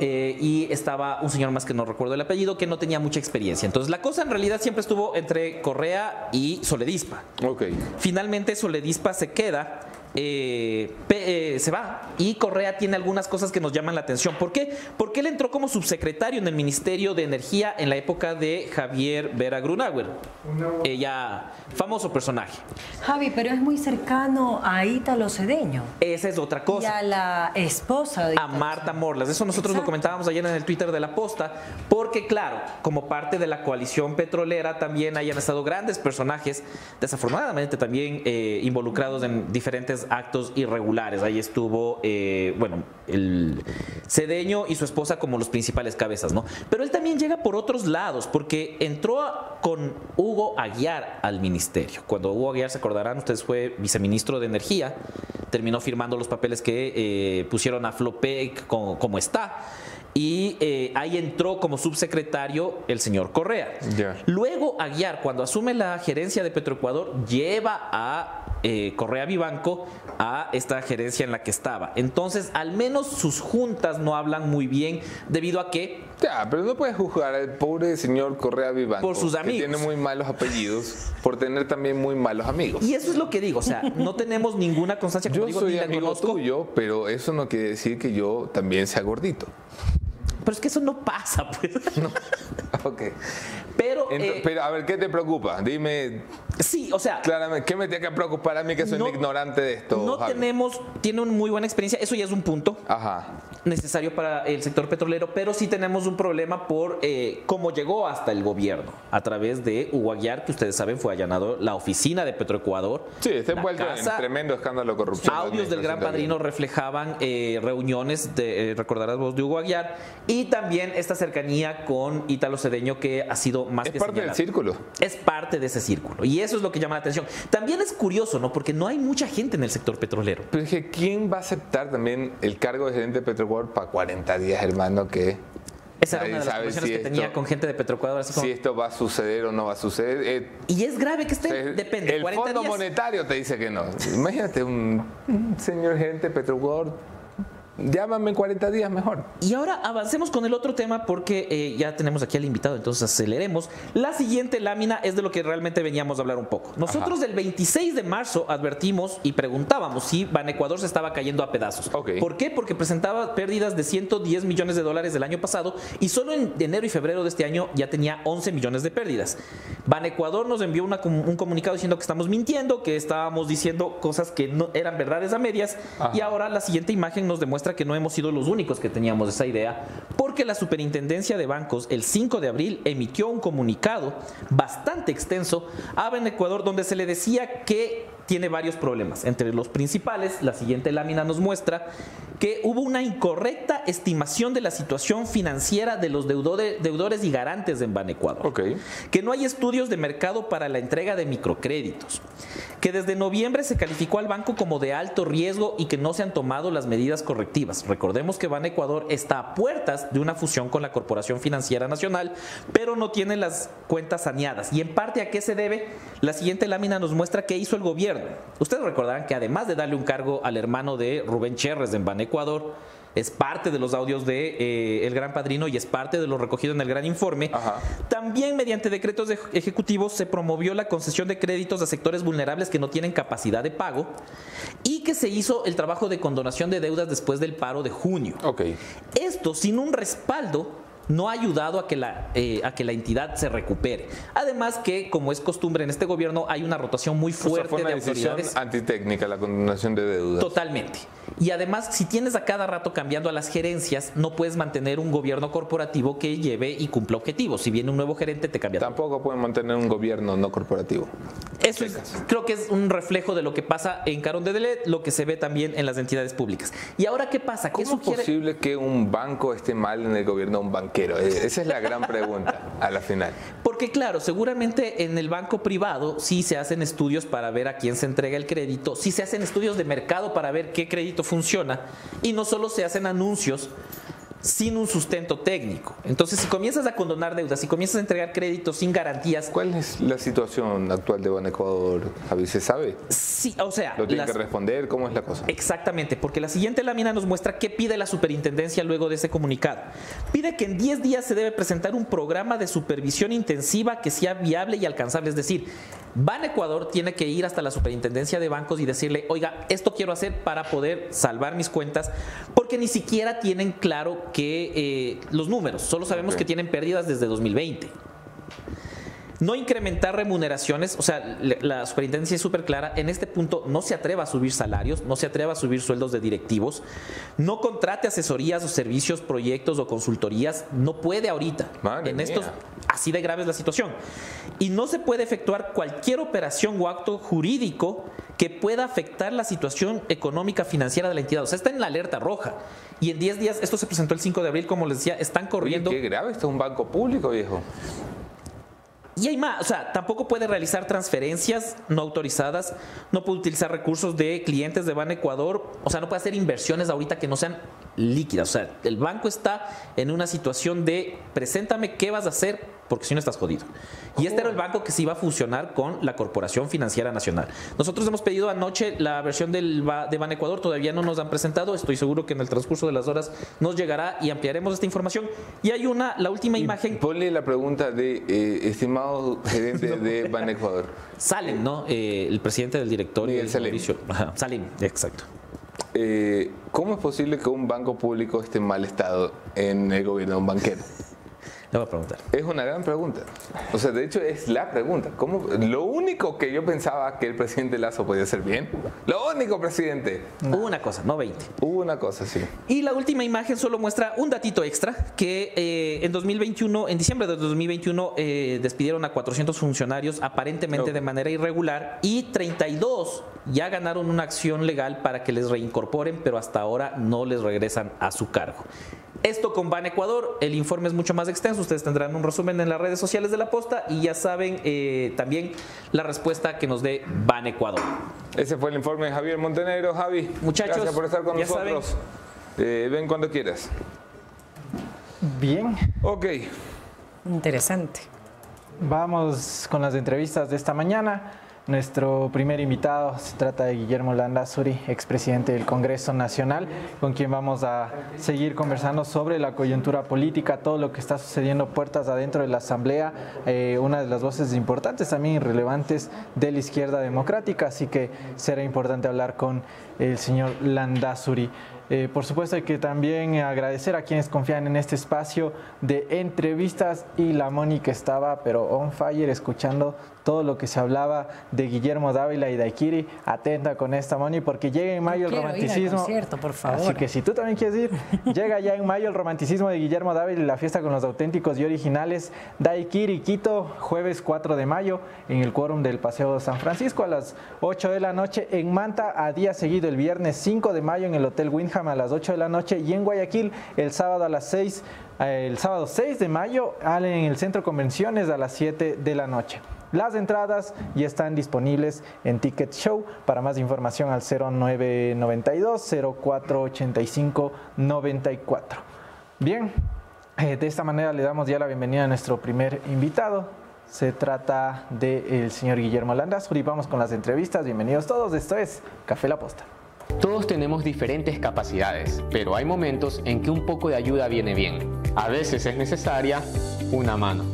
Eh, y estaba un señor más que no recuerdo el apellido, que no tenía mucha experiencia. Entonces la cosa en realidad siempre estuvo entre Correa y Soledispa. Ok. Finalmente Soledispa se queda, eh, eh, se va y Correa tiene algunas cosas que nos llaman la atención. ¿Por qué? Porque él entró como subsecretario en el Ministerio de Energía en la época de Javier Vera Grunauer. Ella, famoso personaje. Javi, pero es muy cercano a Ítalo Cedeño Esa es otra y cosa. a la esposa de a Marta Morlas. Eso nosotros lo comentábamos ayer en el Twitter de la posta, porque claro, como parte de la coalición petrolera también hayan estado grandes personajes, desafortunadamente también eh, involucrados en diferentes actos irregulares. Ahí estuvo, eh, bueno, el Cedeño y su esposa como los principales cabezas, ¿no? Pero él también llega por otros lados, porque entró a- con Hugo Aguiar al ministerio. Cuando Hugo Aguiar, se acordarán, ustedes fue viceministro de Energía, terminó firmando los papeles que eh, pusieron a Flopec como, como está. Y eh, ahí entró como subsecretario el señor Correa. Luego Aguiar, cuando asume la gerencia de Petroecuador, lleva a eh, Correa Vivanco a esta gerencia en la que estaba. Entonces, al menos sus juntas no hablan muy bien debido a que Ya, pero no puedes juzgar al pobre señor Correa Vivanco. Por sus Que amigos. tiene muy malos apellidos, por tener también muy malos amigos. Y eso es lo que digo, o sea, no tenemos ninguna constancia, como Yo digo, soy ni amigo tuyo, pero eso no quiere decir que yo también sea gordito. Pero es que eso no pasa, pues. Ok. Pero, eh, pero a ver, ¿qué te preocupa? Dime sí, o sea, claramente, ¿qué me tiene que preocupar a mí que soy No- un ignorante de esto? no Javi? tenemos, tiene una muy buena experiencia, eso ya es un punto Ajá. necesario para el sector petrolero, pero sí tenemos un problema por eh, cómo llegó hasta el gobierno, a través de Hugo Aguiar, que ustedes saben fue allanado la oficina de Petroecuador. Sí, está envuelto en tremendo escándalo de corrupción. Audios del Gran Padrino reflejaban eh, reuniones, de, eh, recordarás vos, de Hugo Aguiar, y también esta cercanía con Ítalo Cedeño, que ha sido más Es que parte del círculo. Es parte de ese círculo, y eso es lo que llama la atención. También es curioso, ¿no? Porque no hay mucha gente en el sector petrolero. Pero es que ¿quién va a aceptar también el cargo de gerente de Petroecuador para 40 días, hermano? Que Esa era una de las conversaciones si que tenía con gente de así como, si esto va a suceder o no va a suceder. Eh, y es grave que esté, depende, El 40 Fondo días. Monetario te dice que no. Imagínate un, un señor gerente de Petroecuador llámame en 40 días mejor. Y ahora avancemos con el otro tema porque eh, ya tenemos aquí al invitado, entonces aceleremos. La siguiente lámina es de lo que realmente veníamos a hablar un poco. Nosotros Ajá. el 26 de marzo advertimos y preguntábamos si Ban Ecuador se estaba cayendo a pedazos. ¿Por qué? Porque presentaba pérdidas de 110 millones de dólares del año pasado y solo en enero y febrero de este año ya tenía 11 millones de pérdidas. Ban Ecuador nos envió una un comunicado diciendo que estamos mintiendo, que estábamos diciendo cosas que no eran verdades a medias Ajá. y ahora la siguiente imagen nos demuestra que no hemos sido los únicos que teníamos esa idea, porque la Superintendencia de Bancos el 5 de abril emitió un comunicado bastante extenso a Ecuador donde se le decía que tiene varios problemas. Entre los principales, la siguiente lámina nos muestra que hubo una incorrecta estimación de la situación financiera de los deudore- deudores y garantes en Ban Ecuador Ok. que no hay estudios de mercado para la entrega de microcréditos, que desde noviembre se calificó al banco como de alto riesgo y que no se han tomado las medidas correctivas. Recordemos que Ban Ecuador está a puertas de una fusión con la Corporación Financiera Nacional, pero no tiene las cuentas saneadas. ¿Y en parte a qué se debe? La siguiente lámina nos muestra qué hizo el gobierno. Ustedes recordarán que además de darle un cargo al hermano de Rubén Cherres en Ban Ecuador, es parte de los audios de eh, El Gran Padrino y es parte de lo recogido en el Gran Informe. Ajá. También mediante decretos de- ejecutivos se promovió la concesión de créditos a sectores vulnerables que no tienen capacidad de pago y que se hizo el trabajo de condonación de deudas después del paro de junio. Esto sin un respaldo no ha ayudado a que, la, eh, a que la entidad se recupere. Además que, como es costumbre en este gobierno, hay una rotación muy O sea, fuerte fue una de autoridades. antitécnica la condonación de deudas. Totalmente. Y además, si tienes a cada rato cambiando a las gerencias, no puedes mantener un gobierno corporativo que lleve y cumpla objetivos. Si viene un nuevo gerente, te cambia todo. Tampoco pueden mantener un gobierno no corporativo. Eso es, creo que es un reflejo de lo que pasa en Carón de Delet, lo que se ve también en las entidades públicas. ¿Y ahora qué pasa? ¿Cómo es posible que un banco esté mal en el gobierno de un Eh, Esa es la gran pregunta a la final. Porque claro, seguramente en el banco privado sí se hacen estudios para ver a quién se entrega el crédito, sí se hacen estudios de mercado para ver qué crédito funciona y no solo se hacen anuncios sin un sustento técnico. Entonces, si comienzas a condonar deudas, si comienzas a entregar créditos sin garantías, ¿Cuál es la situación actual de Ban Ecuador, Javi? ¿Se sabe? sí, o sea, ¿Lo tiene las- que responder? ¿Cómo es la cosa? Exactamente, porque la siguiente lámina nos muestra qué pide la superintendencia luego de ese comunicado. Pide que en 10 días se debe presentar un programa de supervisión intensiva que sea viable y alcanzable. Es decir, Ban Ecuador tiene que ir hasta la superintendencia de bancos y decirle, oiga, esto quiero hacer para poder salvar mis cuentas, porque ni siquiera tienen claro que eh, los números, solo sabemos que tienen pérdidas desde 2020 no incrementar remuneraciones, o sea, la superintendencia es súper clara, en este punto no se atreva a subir salarios, no se atreva a subir sueldos de directivos, no contrate asesorías o servicios, proyectos o consultorías, no puede ahorita. Madre en mía. estos, así de grave es la situación. Y no se puede efectuar cualquier operación o acto jurídico que pueda afectar la situación económica financiera de la entidad. O sea, está en la alerta roja. Y en 10 días, esto se presentó el 5 de abril, como les decía, están Oye, corriendo. qué grave, esto es un banco público, viejo. Y hay más, o sea, tampoco puede realizar transferencias no autorizadas, no puede utilizar recursos de clientes de Ban Ecuador, o sea, no puede hacer inversiones ahorita que no sean líquidas. O sea, el banco está en una situación de preséntame qué vas a hacer, porque si no estás jodido. Y este era el banco que se iba a fusionar con la Corporación Financiera Nacional. Nosotros hemos pedido anoche la versión del de Ban Ecuador, todavía no nos han presentado, estoy seguro que en el transcurso de las horas nos llegará y ampliaremos esta información. Y hay una, la última imagen. Ponle la pregunta de, eh, estimado gerente de Ban Ecuador. Salem, ¿no? Eh, el presidente del directorio. Miguel. Mauricio. Ajá, Salem, exacto. Eh, ¿Cómo es posible que un banco público esté en mal estado en el gobierno de un banquero? Le voy a preguntar. Es una gran pregunta. O sea, de hecho es la pregunta. ¿Cómo? Lo único que yo pensaba que el presidente Lazo podía hacer bien, lo único, presidente, Hubo una cosa, no 20. hubo una cosa así. Y la última imagen solo muestra un datito extra, que eh, en 2021, en diciembre de 2021, eh, despidieron a 400 funcionarios aparentemente de manera irregular y 32 ya ganaron una acción legal para que les reincorporen, pero hasta ahora no les regresan a su cargo. Esto con Ban Ecuador, el informe es mucho más extenso, ustedes tendrán un resumen en las redes sociales de la posta y ya saben eh, también la respuesta que nos dé Ban Ecuador. Ese fue el informe de Javier Montenegro. Javi, Muchachos, gracias por estar con ya nosotros. Eh, ven cuando quieras. Bien, Ok, Interesante. vamos con las entrevistas de esta mañana. Nuestro primer invitado se trata de Guillermo Landazuri, expresidente del Congreso Nacional, con quien vamos a seguir conversando sobre la coyuntura política, todo lo que está sucediendo puertas adentro de la Asamblea, eh, una de las voces importantes también relevantes de la izquierda democrática, así que será importante hablar con el señor Landazuri. Eh, por supuesto hay que también agradecer a quienes confían en este espacio de entrevistas y la Moni que estaba pero on fire escuchando todo lo que se hablaba de Guillermo Dávila y Daikiri. Atenta con esta, Moni, porque llega en mayo el romanticismo. por favor. Así que si tú también quieres ir, llega ya en mayo el romanticismo de Guillermo Dávila y la fiesta con los auténticos y originales. Daikiri Quito, jueves 4 de mayo, en el quórum del Paseo de San Francisco a las 8 de la noche. En Manta, a día seguido, el viernes 5 de mayo, en el Hotel Windham a las 8 de la noche. Y en Guayaquil, el sábado a las 6 eh, el sábado 6 de mayo en el Centro Convenciones a las 7 de la noche. Las entradas ya están disponibles en Ticket Show. Para más información al 0992 0485 94. Bien, eh, de esta manera le damos ya la bienvenida a nuestro primer invitado. Se trata del señor Guillermo Landazuri. y vamos con las entrevistas. Bienvenidos todos. Esto es Café La Posta. Todos tenemos diferentes capacidades, pero hay momentos en que un poco de ayuda viene bien. A veces es necesaria una mano.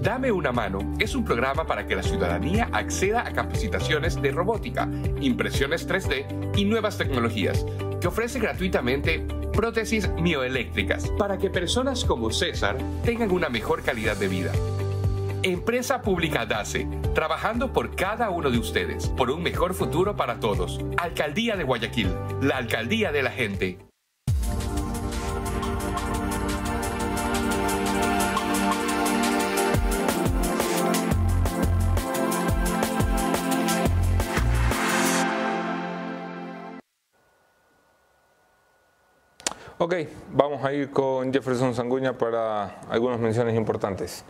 Dame una mano es un programa para que la ciudadanía acceda a capacitaciones de robótica, impresiones 3D y nuevas tecnologías, que ofrece gratuitamente prótesis mioeléctricas para que personas como César tengan una mejor calidad de vida. Empresa Pública DACE, trabajando por cada uno de ustedes, por un mejor futuro para todos. Alcaldía de Guayaquil, la alcaldía de la gente. Ok, vamos a ir con Jefferson Sanguña para algunas menciones importantes.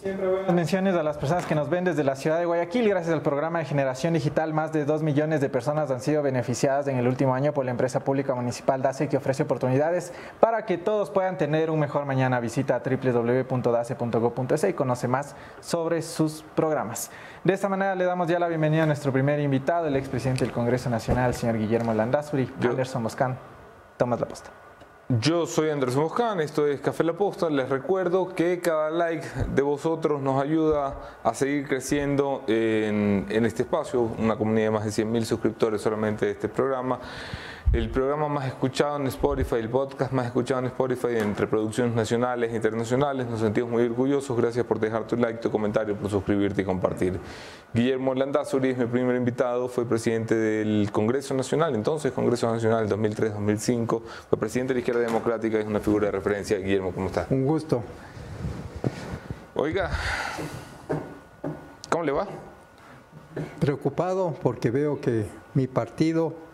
Siempre buenas menciones a las personas que nos ven desde la ciudad de Guayaquil. Gracias al programa de generación digital, más de 2 millones de personas han sido beneficiadas en el último año por la empresa pública municipal DACE que ofrece oportunidades para que todos puedan tener un mejor mañana. Visita www.dace.go.es y conoce más sobre sus programas. De esta manera le damos ya la bienvenida a nuestro primer invitado, el expresidente del Congreso Nacional, el señor Guillermo Landazuri. Anderson Moscán, tomas la posta. Yo soy Andrés Moscán, esto es Café La Posta. Les recuerdo que cada like de vosotros nos ayuda a seguir creciendo en, este espacio, una comunidad de más de 100.000 suscriptores solamente de este programa el programa más escuchado en Spotify, el podcast más escuchado en Spotify entre producciones nacionales e internacionales. Nos sentimos muy orgullosos. Gracias por dejar tu like, tu comentario, por suscribirte y compartir. Guillermo Landazuri es mi primer invitado, fue presidente del Congreso Nacional, entonces Congreso Nacional 2003-2005, fue presidente de la Izquierda Democrática, es una figura de referencia. Guillermo, ¿cómo está? Un gusto. Oiga, ¿cómo le va? Preocupado porque veo que mi partido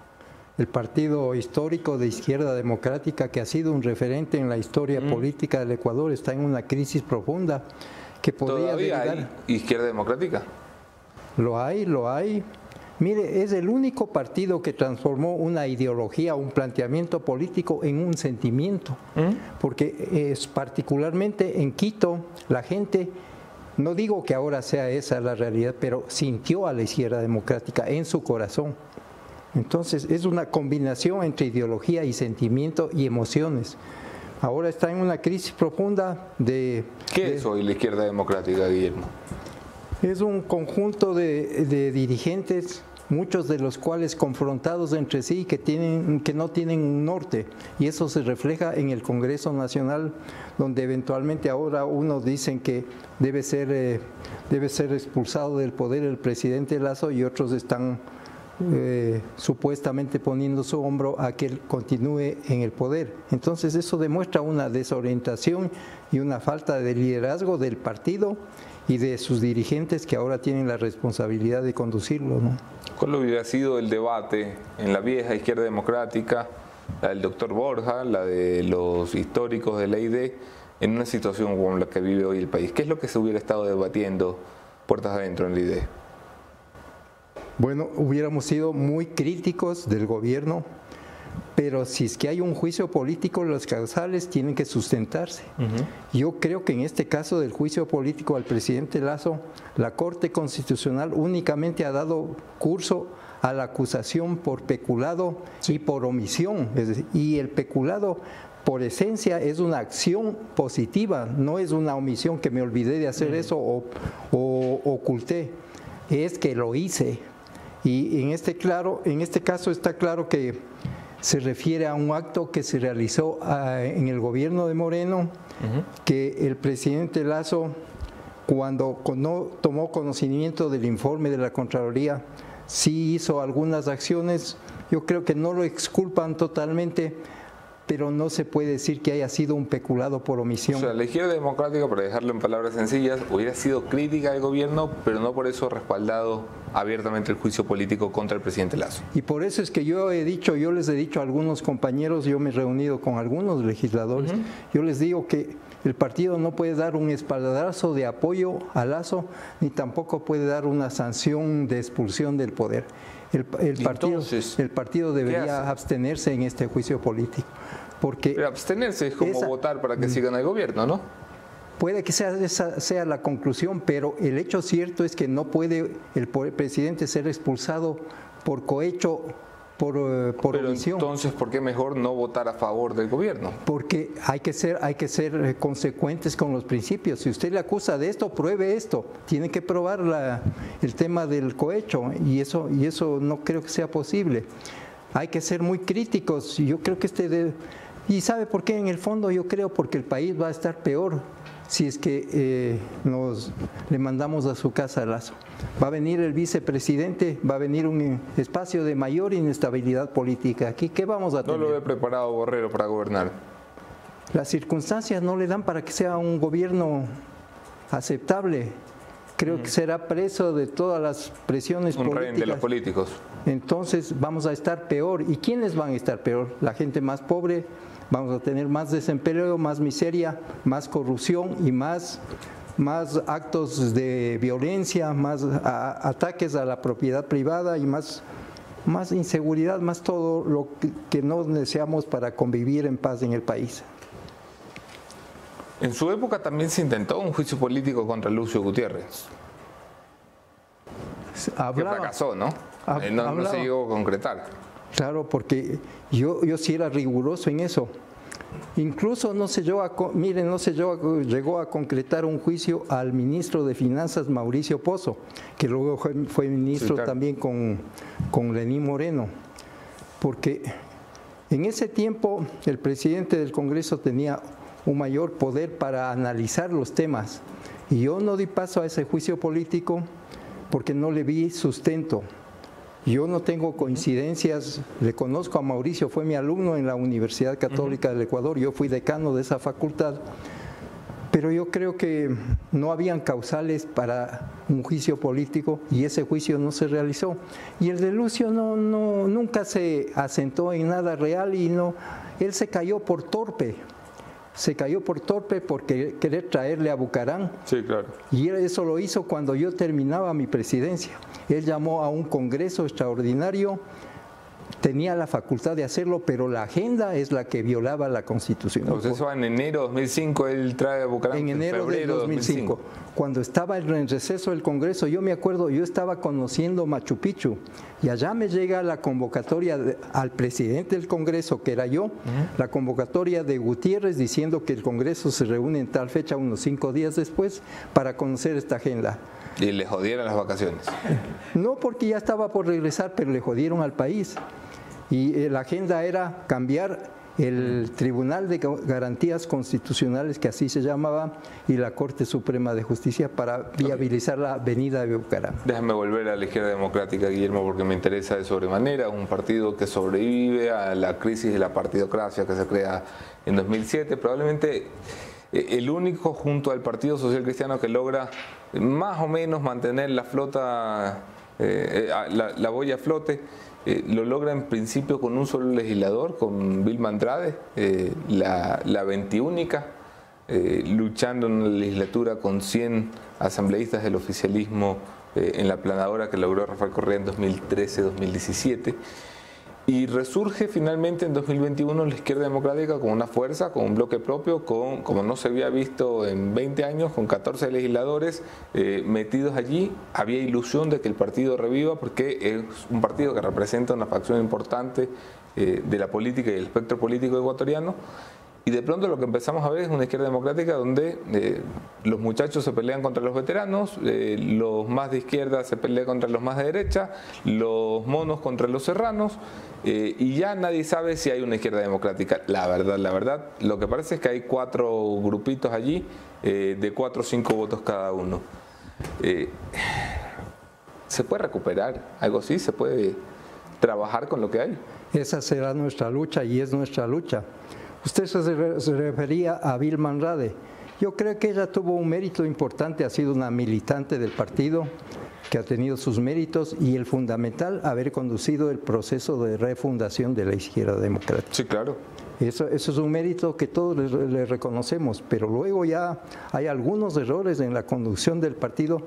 el partido histórico de izquierda democrática que ha sido un referente en la historia mm. política del Ecuador está en una crisis profunda que podría ¿Todavía hay izquierda democrática? Lo hay, lo hay. Mire, es el único partido que transformó una ideología, un planteamiento político en un sentimiento, ¿Mm? porque es particularmente en Quito la gente no digo que ahora sea esa la realidad, pero sintió a la izquierda democrática en su corazón. Entonces es una combinación entre ideología y sentimiento y emociones. Ahora está en una crisis profunda de... ¿Qué es hoy la izquierda democrática, Guillermo? Es un conjunto de, dirigentes, muchos de los cuales confrontados entre sí, que, tienen, que no tienen un norte. Y eso se refleja en el Congreso Nacional, donde eventualmente ahora unos dicen que debe ser, eh, debe ser expulsado del poder el presidente Lazo y otros están eh, supuestamente poniendo su hombro a que él continúe en el poder. Entonces eso demuestra una desorientación y una falta de liderazgo del partido y de sus dirigentes que ahora tienen la responsabilidad de conducirlo. ¿no? ¿Cuál hubiera sido el debate en la vieja izquierda democrática, la del doctor Borja, la de los históricos de la ID, en una situación como la que vive hoy el país? ¿Qué es lo que se hubiera estado debatiendo puertas adentro en la ID? Bueno, hubiéramos sido muy críticos del gobierno pero si es que hay un juicio político, los causales tienen que sustentarse. Yo creo que en este caso del juicio político al presidente Lazo, la Corte Constitucional únicamente ha dado curso a la acusación por peculado y por omisión. y el peculado por esencia es una acción positiva, no es una omisión que me olvidé de hacer eso o, o, oculté, es que lo hice. Y en este, claro, en este caso está claro que se refiere a un acto que se realizó ah, en el gobierno de Moreno, que el presidente Lazo, cuando no tomó conocimiento del informe de la Contraloría, sí hizo algunas acciones, yo creo que no lo exculpan totalmente, pero no se puede decir que haya sido un peculado por omisión. O sea, la izquierda democrática, para dejarlo en palabras sencillas, hubiera sido crítica del gobierno, pero no por eso respaldado abiertamente el juicio político contra el presidente Lazo. Y por eso es que yo he dicho, yo les he dicho a algunos compañeros, yo me he reunido con algunos legisladores, yo les digo que el partido no puede dar un espaldarazo de apoyo a Lazo, ni tampoco puede dar una sanción de expulsión del poder. El, partido, el partido debería abstenerse en este juicio político. Porque Pero abstenerse es como votar para que mm. sigan el gobierno, ¿no? Puede que sea, esa sea la conclusión, pero el hecho cierto es que no puede el presidente ser expulsado por cohecho por, eh, por Pero Entonces, ¿por qué mejor no votar a favor del gobierno? Porque hay que ser, hay que ser eh, consecuentes con los principios. Si usted le acusa de esto, pruebe esto. Tiene que probar la, el tema del cohecho y eso, y eso no creo que sea posible. Hay que ser muy críticos. Yo creo que este de, ¿Y sabe por qué? En el fondo yo creo porque el país va a estar peor si es que eh, nos le mandamos a su casa Lazo. Va a venir el vicepresidente, va a venir un espacio de mayor inestabilidad política. Aquí, ¿qué vamos a tener? No lo he preparado Borrero para gobernar. Las circunstancias no le dan para que sea un gobierno aceptable. Creo que será preso de todas las presiones un políticas. de los políticos. Entonces vamos a estar peor. ¿Y quiénes van a estar peor? La gente más pobre, vamos a tener más desempleo, más miseria, más corrupción y más, más actos de violencia, más ataques a la propiedad privada y más, más inseguridad, más todo lo que, que no deseamos para convivir en paz en el país. En su época también se intentó un juicio político contra Lucio Gutiérrez. que fracasó, ¿no? Eh, no, no, se llegó a concretar. Claro, porque yo, yo sí era riguroso en eso. Incluso no se llegó a, miren, no se llegó, llegó a concretar un juicio al ministro de Finanzas Mauricio Pozo, que luego fue, ministro también con, con Lenín Moreno, porque en ese tiempo el presidente del Congreso tenía un mayor poder para analizar los temas y yo no di paso a ese juicio político porque no le vi sustento. Yo no tengo coincidencias, le conozco a Mauricio, fue mi alumno en la Universidad Católica del Ecuador, yo fui decano de esa facultad, pero yo creo que no habían causales para un juicio político y ese juicio no se realizó. Y el de Lucio no, no, nunca se asentó en nada real y no, él se cayó por torpe se cayó por torpe porque querer traerle a Bucarán. Sí, claro. Y eso lo hizo cuando yo terminaba mi presidencia. Él llamó a un congreso extraordinario tenía la facultad de hacerlo, pero la agenda es la que violaba la Constitución. Entonces eso en enero de 2005 él trae a Bucaramanga. En enero de 2005, cuando estaba en el receso del Congreso, yo me acuerdo, yo estaba conociendo Machu Picchu y allá me llega la convocatoria al presidente del Congreso, que era yo, la convocatoria de Gutiérrez diciendo que el Congreso se reúne en tal fecha unos cinco días después para conocer esta agenda. Y le jodieron las vacaciones. No porque ya estaba por regresar, pero le jodieron al país. Y eh, la agenda era cambiar el Tribunal de Garantías Constitucionales, que así se llamaba, y la Corte Suprema de Justicia para viabilizar la venida de Bucaramanga. Déjame volver a la izquierda democrática, Guillermo, porque me interesa de sobremanera. Un partido que sobrevive a la crisis de la partidocracia que se crea en 2007. Probablemente eh, el único junto al Partido Social Cristiano que logra más o menos mantener la flota, eh, la, la boya flote. Eh, lo logra en principio con un solo legislador, con Vilma Andrade, eh, la, la eh, luchando en la legislatura con 100 asambleístas del oficialismo en la planadora que logró Rafael Correa en 2013-2017. Y resurge finalmente en 2021 la izquierda democrática con una fuerza, con un bloque propio, con, como no se había visto en 20 años, con 14 legisladores eh, metidos allí. Había ilusión de que el partido reviva porque es un partido que representa una facción importante eh, de la política y el espectro político ecuatoriano. Y de pronto lo que empezamos a ver es una izquierda democrática donde eh, los muchachos se pelean contra los veteranos, eh, los más de izquierda se pelean contra los más de derecha, los monos contra los serranos, eh, y ya nadie sabe si hay una izquierda democrática. La verdad, la verdad, lo que parece es que hay cuatro grupitos allí, de cuatro o cinco votos cada uno. ¿Se puede recuperar algo así? ¿Se puede trabajar con lo que hay? Esa será nuestra lucha y es nuestra lucha. Usted se refería a Vilma Andrade. Yo creo que ella tuvo un mérito importante, ha sido una militante del partido que ha tenido sus méritos y el fundamental haber conducido el proceso de refundación de la izquierda democrática. Sí, claro. Eso, eso es un mérito que todos le, reconocemos, pero luego ya hay algunos errores en la conducción del partido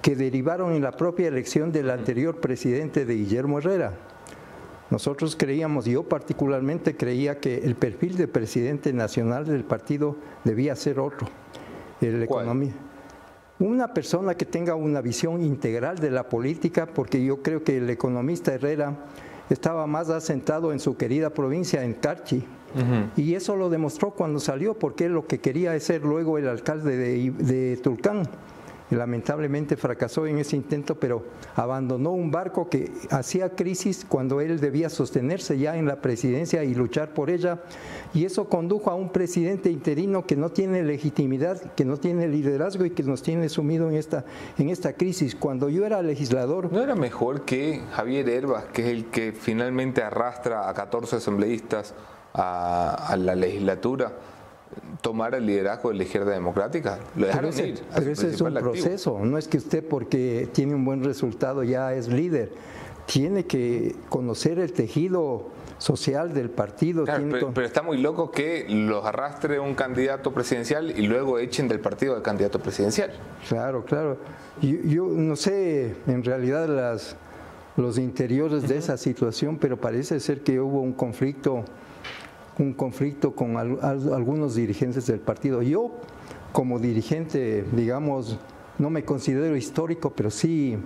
que derivaron en la propia elección del anterior presidente de Guillermo Herrera. Nosotros creíamos, yo particularmente creía que el perfil de presidente nacional del partido debía ser otro. El economía. Una persona que tenga una visión integral de la política, porque yo creo que el economista Herrera estaba más asentado en su querida provincia, en Carchi, y eso lo demostró cuando salió, porque él lo que quería es ser luego el alcalde de, de Tulcán lamentablemente fracasó en ese intento, pero abandonó un barco que hacía crisis cuando él debía sostenerse ya en la presidencia y luchar por ella. Y eso condujo a un presidente interino que no tiene legitimidad, que no tiene liderazgo y que nos tiene sumido en esta, en esta crisis. Cuando yo era legislador... ¿No era mejor que Javier Herbas, que es el que finalmente arrastra a 14 asambleístas a la legislatura? Tomar el liderazgo de la izquierda democrática. Lo dejaron pero ese, Pero ese es un proceso, no es que usted porque tiene un buen resultado ya es líder. Tiene que conocer el tejido social del partido. pero, está muy loco que los arrastre un candidato presidencial y luego echen del partido al candidato presidencial. Claro, claro. Yo, yo no sé en realidad las, los interiores de esa situación, pero parece ser que hubo un conflicto un conflicto con algunos dirigentes del partido. Yo, como dirigente, digamos, no me considero histórico, pero sí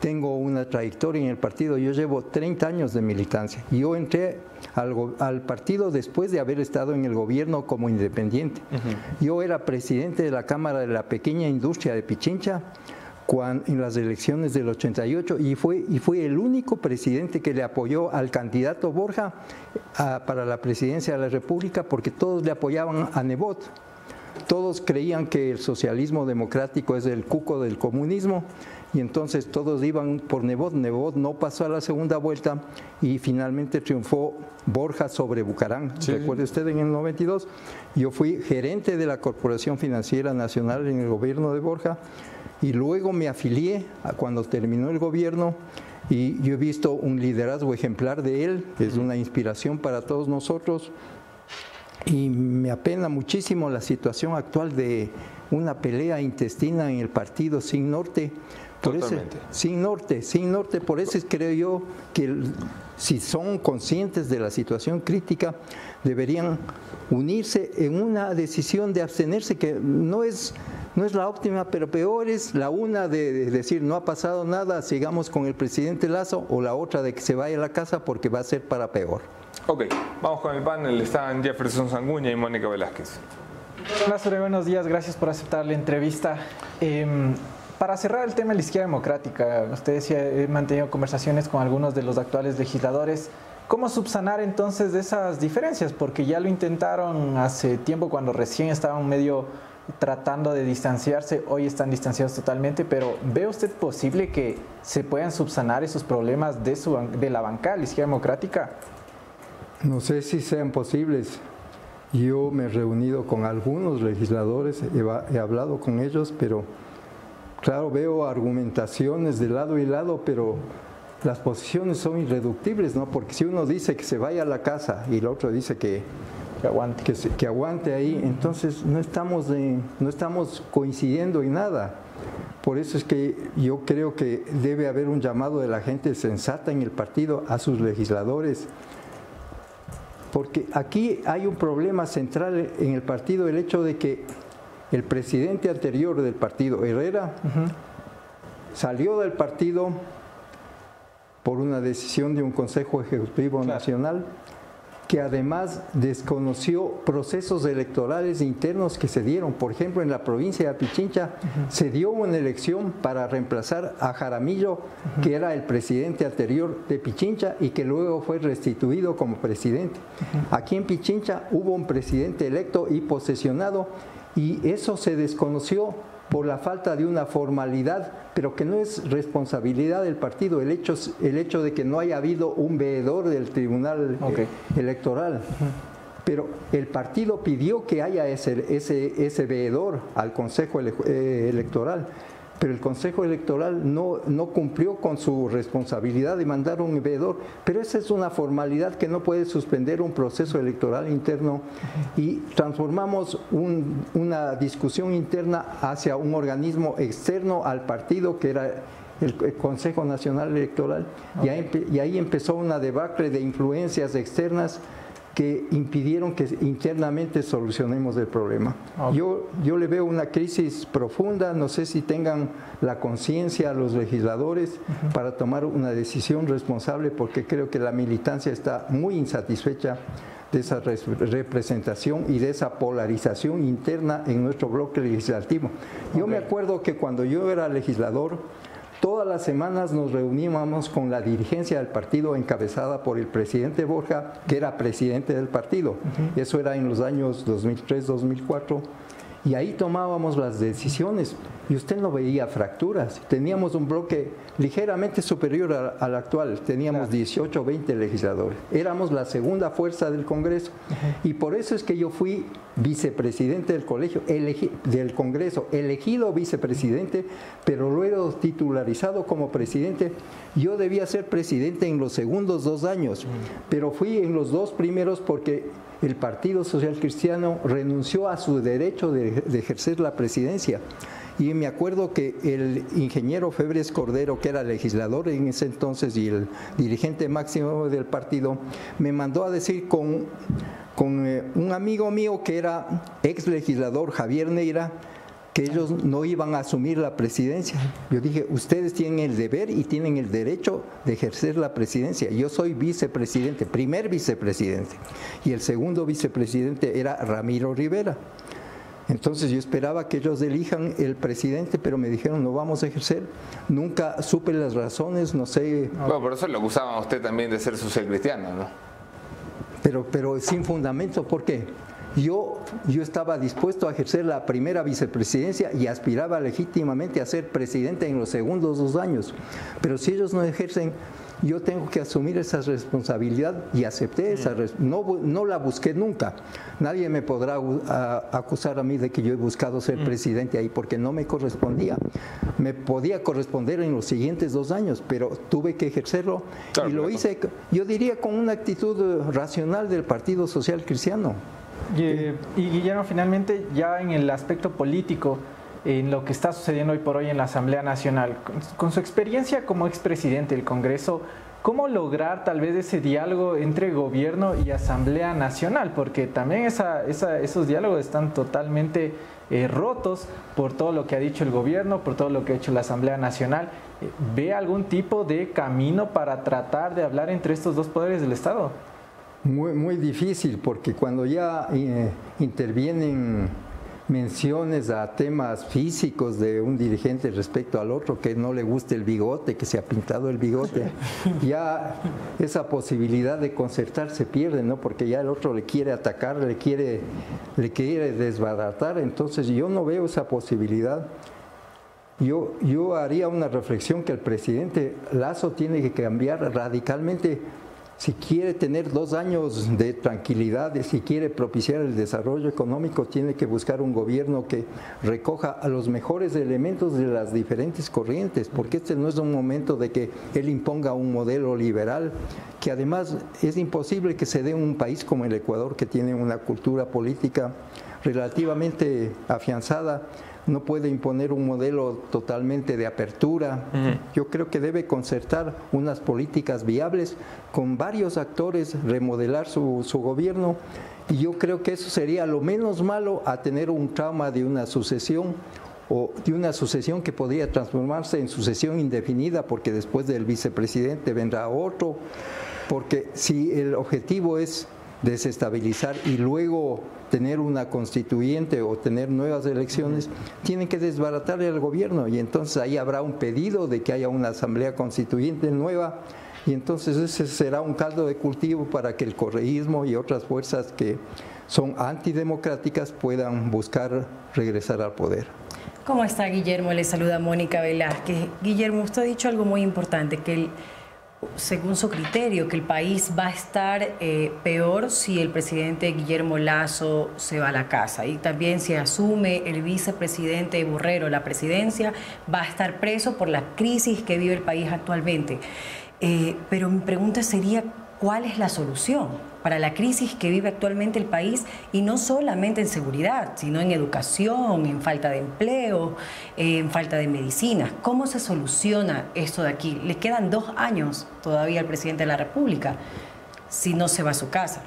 tengo una trayectoria en el partido. Yo llevo 30 años de militancia. Yo entré al, partido después de haber estado en el gobierno como independiente. Yo era presidente de la Cámara de la Pequeña Industria de Pichincha en las elecciones del 88 y fue, y fue el único presidente que le apoyó al candidato Borja para la presidencia de la República porque todos le apoyaban a Nebot. Todos creían que el socialismo democrático es el cuco del comunismo y entonces todos iban por Nebot. Nebot no pasó a la segunda vuelta y finalmente triunfó Borja sobre Bucarán. Recuerde usted en el 92. Yo fui gerente de la Corporación Financiera Nacional en el gobierno de Borja y luego me afilié cuando terminó el gobierno y yo he visto un liderazgo ejemplar de él, es una inspiración para todos nosotros y me apena muchísimo la situación actual de una pelea intestina en el partido sin norte. Por ese, sin norte, sin norte, por eso creo yo que si son conscientes de la situación crítica, deberían unirse en una decisión de abstenerse que no es no es la óptima, pero peor es la una de, decir no ha pasado nada, sigamos con el presidente Lazo, o la otra de que se vaya a la casa porque va a ser para peor. Ok, vamos con el panel. Están Jefferson Sanguña y Mónica Velázquez. Lázaro, buenos días. Gracias por aceptar la entrevista. Em, para cerrar el tema de la izquierda democrática, usted decía, he mantenido conversaciones con algunos de los actuales legisladores. ¿Cómo subsanar entonces esas diferencias? Porque ya lo intentaron hace tiempo cuando recién estaban medio tratando de distanciarse, hoy están distanciados totalmente, pero ¿ve usted posible que se puedan subsanar esos problemas de, su, de la banca, la izquierda democrática? No sé si sean posibles. Yo me he reunido con algunos legisladores, he, hablado con ellos, pero claro, veo argumentaciones de lado y lado, pero las posiciones son irreductibles, ¿no? Porque si uno dice que se vaya a la casa y el otro dice que que aguante. Que, aguante ahí. Entonces no estamos, no estamos coincidiendo en nada. Por eso es que yo creo que debe haber un llamado de la gente sensata en el partido a sus legisladores, porque aquí hay un problema central en el partido, el hecho de que el presidente anterior del partido, Herrera, salió del partido por una decisión de un Consejo Ejecutivo Nacional que además desconoció procesos electorales internos que se dieron. Por ejemplo, en la provincia de Pichincha se dio una elección para reemplazar a Jaramillo, que era el presidente anterior de Pichincha y que luego fue restituido como presidente. Aquí en Pichincha hubo un presidente electo y posesionado y eso se desconoció por la falta de una formalidad, pero que no es responsabilidad del partido, el hecho, el hecho de que no haya habido un veedor del Tribunal eh, Electoral. Pero el partido pidió que haya ese, ese, ese veedor al Consejo eh, Electoral pero el Consejo Electoral no, no cumplió con su responsabilidad de mandar un veedor, pero esa es una formalidad que no puede suspender un proceso electoral interno y transformamos una discusión interna hacia un organismo externo al partido que era el, Consejo Nacional Electoral. Y, ahí, y ahí empezó una debacle de influencias externas que impidieron que internamente solucionemos el problema. Yo, yo le veo una crisis profunda, no sé si tengan la conciencia los legisladores para tomar una decisión responsable, porque creo que la militancia está muy insatisfecha de esa representación y de esa polarización interna en nuestro bloque legislativo. Yo me acuerdo que cuando yo era legislador, Todas las semanas nos reuníamos con la dirigencia del partido encabezada por el presidente Borja, que era presidente del partido. Eso era en los años 2003-2004 y ahí tomábamos las decisiones y usted no veía fracturas. Teníamos un bloque ligeramente superior al actual, teníamos 18 o 20 legisladores. Éramos la segunda fuerza del Congreso y por eso es que yo fui vicepresidente del colegio, del Congreso, elegido vicepresidente, pero luego titularizado como presidente. Yo debía ser presidente en los segundos dos años, pero fui en los dos primeros porque el Partido Social Cristiano renunció a su derecho de, ejercer la presidencia. Y me acuerdo que el ingeniero Febres Cordero, que era legislador en ese entonces y el dirigente máximo del partido, me mandó a decir con, con eh, un amigo mío que era ex legislador, Javier Neira, que ellos no iban a asumir la presidencia. Yo dije, ustedes tienen el deber y tienen el derecho de ejercer la presidencia. Yo soy vicepresidente, primer vicepresidente, y el segundo vicepresidente era Ramiro Rivera. Entonces yo esperaba que ellos elijan el presidente, pero me dijeron no vamos a ejercer. Nunca supe las razones, no sé. Bueno, por eso lo acusaban a usted también de ser social cristiano, ¿no? Pero, pero sin fundamento, ¿por qué? Yo, yo estaba dispuesto a ejercer la primera vicepresidencia y aspiraba legítimamente a ser presidente en los segundos dos años. Pero si ellos no ejercen, yo tengo que asumir esa responsabilidad y acepté esa no, no la busqué nunca. Nadie me podrá acusar a mí de que yo he buscado ser presidente ahí porque no me correspondía. Me podía corresponder en los siguientes dos años, pero tuve que ejercerlo y lo hice, yo diría, con una actitud racional del Partido Social Cristiano. Y, Guillermo, finalmente, ya en el aspecto político, en lo que está sucediendo hoy por hoy en la Asamblea Nacional, con, su experiencia como expresidente del Congreso, ¿cómo lograr tal vez ese diálogo entre gobierno y Asamblea Nacional? Porque también esos diálogos están totalmente eh, rotos por todo lo que ha dicho el gobierno, por todo lo que ha hecho la Asamblea Nacional. Eh, ¿Ve algún tipo de camino para tratar de hablar entre estos dos poderes del Estado? Muy, muy difícil porque cuando ya eh, intervienen menciones a temas físicos de un dirigente respecto al otro, que no le guste el bigote, que se ha pintado el bigote, ya esa posibilidad de concertar se pierde, ¿no? Porque ya el otro le quiere atacar, le quiere, le quiere desbaratar, entonces yo no veo esa posibilidad. Yo, yo haría una reflexión que el presidente Lazo tiene que cambiar radicalmente si quiere tener dos años de tranquilidad, si quiere propiciar el desarrollo económico, tiene que buscar un gobierno que recoja a los mejores elementos de las diferentes corrientes, porque este no es un momento de que él imponga un modelo liberal, que además es imposible que se dé un país como el Ecuador, que tiene una cultura política relativamente afianzada, no puede imponer un modelo totalmente de apertura. Yo creo que debe concertar unas políticas viables con varios actores, remodelar su, su gobierno. Y yo creo que eso sería lo menos malo a tener un trauma de una sucesión o de una sucesión que podría transformarse en sucesión indefinida porque después del vicepresidente vendrá otro, porque si el objetivo es desestabilizar y luego tener una constituyente o tener nuevas elecciones, tienen que desbaratarle al gobierno y entonces ahí habrá un pedido de que haya una asamblea constituyente nueva y entonces ese será un caldo de cultivo para que el correísmo y otras fuerzas que son antidemocráticas puedan buscar regresar al poder. ¿Cómo está Guillermo? Le saluda Mónica Velázquez. Guillermo, usted ha dicho algo muy importante, que el, según su criterio, que el país va a estar eh, peor si el presidente Guillermo Lazo se va a la casa. Y también si asume el vicepresidente Borrero la presidencia, va a estar preso por la crisis que vive el país actualmente. Eh, pero mi pregunta sería, ¿cuál es la solución para la crisis que vive actualmente el país? Y no solamente en seguridad, sino en educación, en falta de empleo, en falta de medicinas. ¿Cómo se soluciona esto de aquí? Le quedan dos años todavía al presidente de la República si no se va a su casa.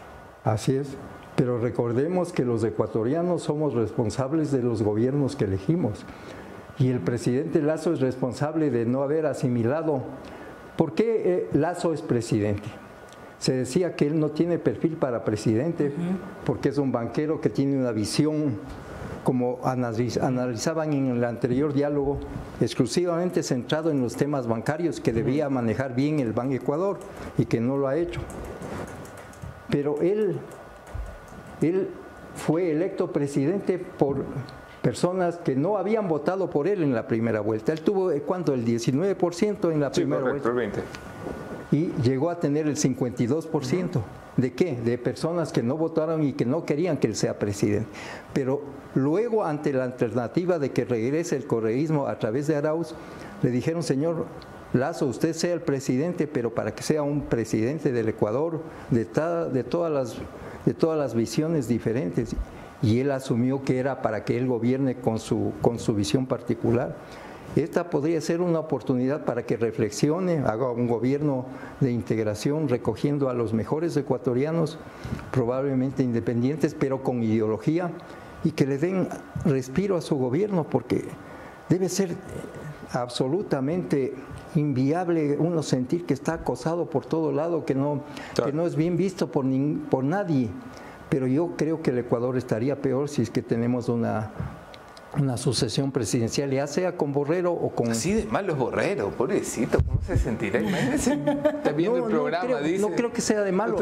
Así es. Pero recordemos que los ecuatorianos somos responsables de los gobiernos que elegimos. Y el presidente Lazo es responsable de no haber asimilado ¿Por qué eh, Lazo es presidente? Se decía que él no tiene perfil para presidente porque es un banquero que tiene una visión, como analizaban en el anterior diálogo, exclusivamente centrado en los temas bancarios que debía manejar bien el Banco Ecuador y que no lo ha hecho. Pero él, él fue electo presidente por personas que no habían votado por él en la primera vuelta. Él tuvo, eh, ¿cuánto? El 19% en la primera vuelta. Y llegó a tener el 52%. ¿De qué? De personas que no votaron y que no querían que él sea presidente. Pero luego, ante la alternativa de que regrese el correísmo a través de Arauz, le dijeron, señor Lazo, usted sea el presidente, pero para que sea un presidente del Ecuador, de, de, todas, las, de todas las visiones diferentes y él asumió que era para que él gobierne con su, con su visión particular. Esta podría ser una oportunidad para que reflexione, haga un gobierno de integración recogiendo a los mejores ecuatorianos, probablemente independientes, pero con ideología, y que le den respiro a su gobierno, porque debe ser absolutamente inviable uno sentir que está acosado por todo lado, que no, que no es bien visto por, por nadie. Pero yo creo que el Ecuador estaría peor si es que tenemos una, una sucesión presidencial, ya sea con Borrero o con... Así de malo es Borrero, pobrecito, ¿cómo se sentirá? está viendo el programa, no creo, dice... No creo que sea de malo.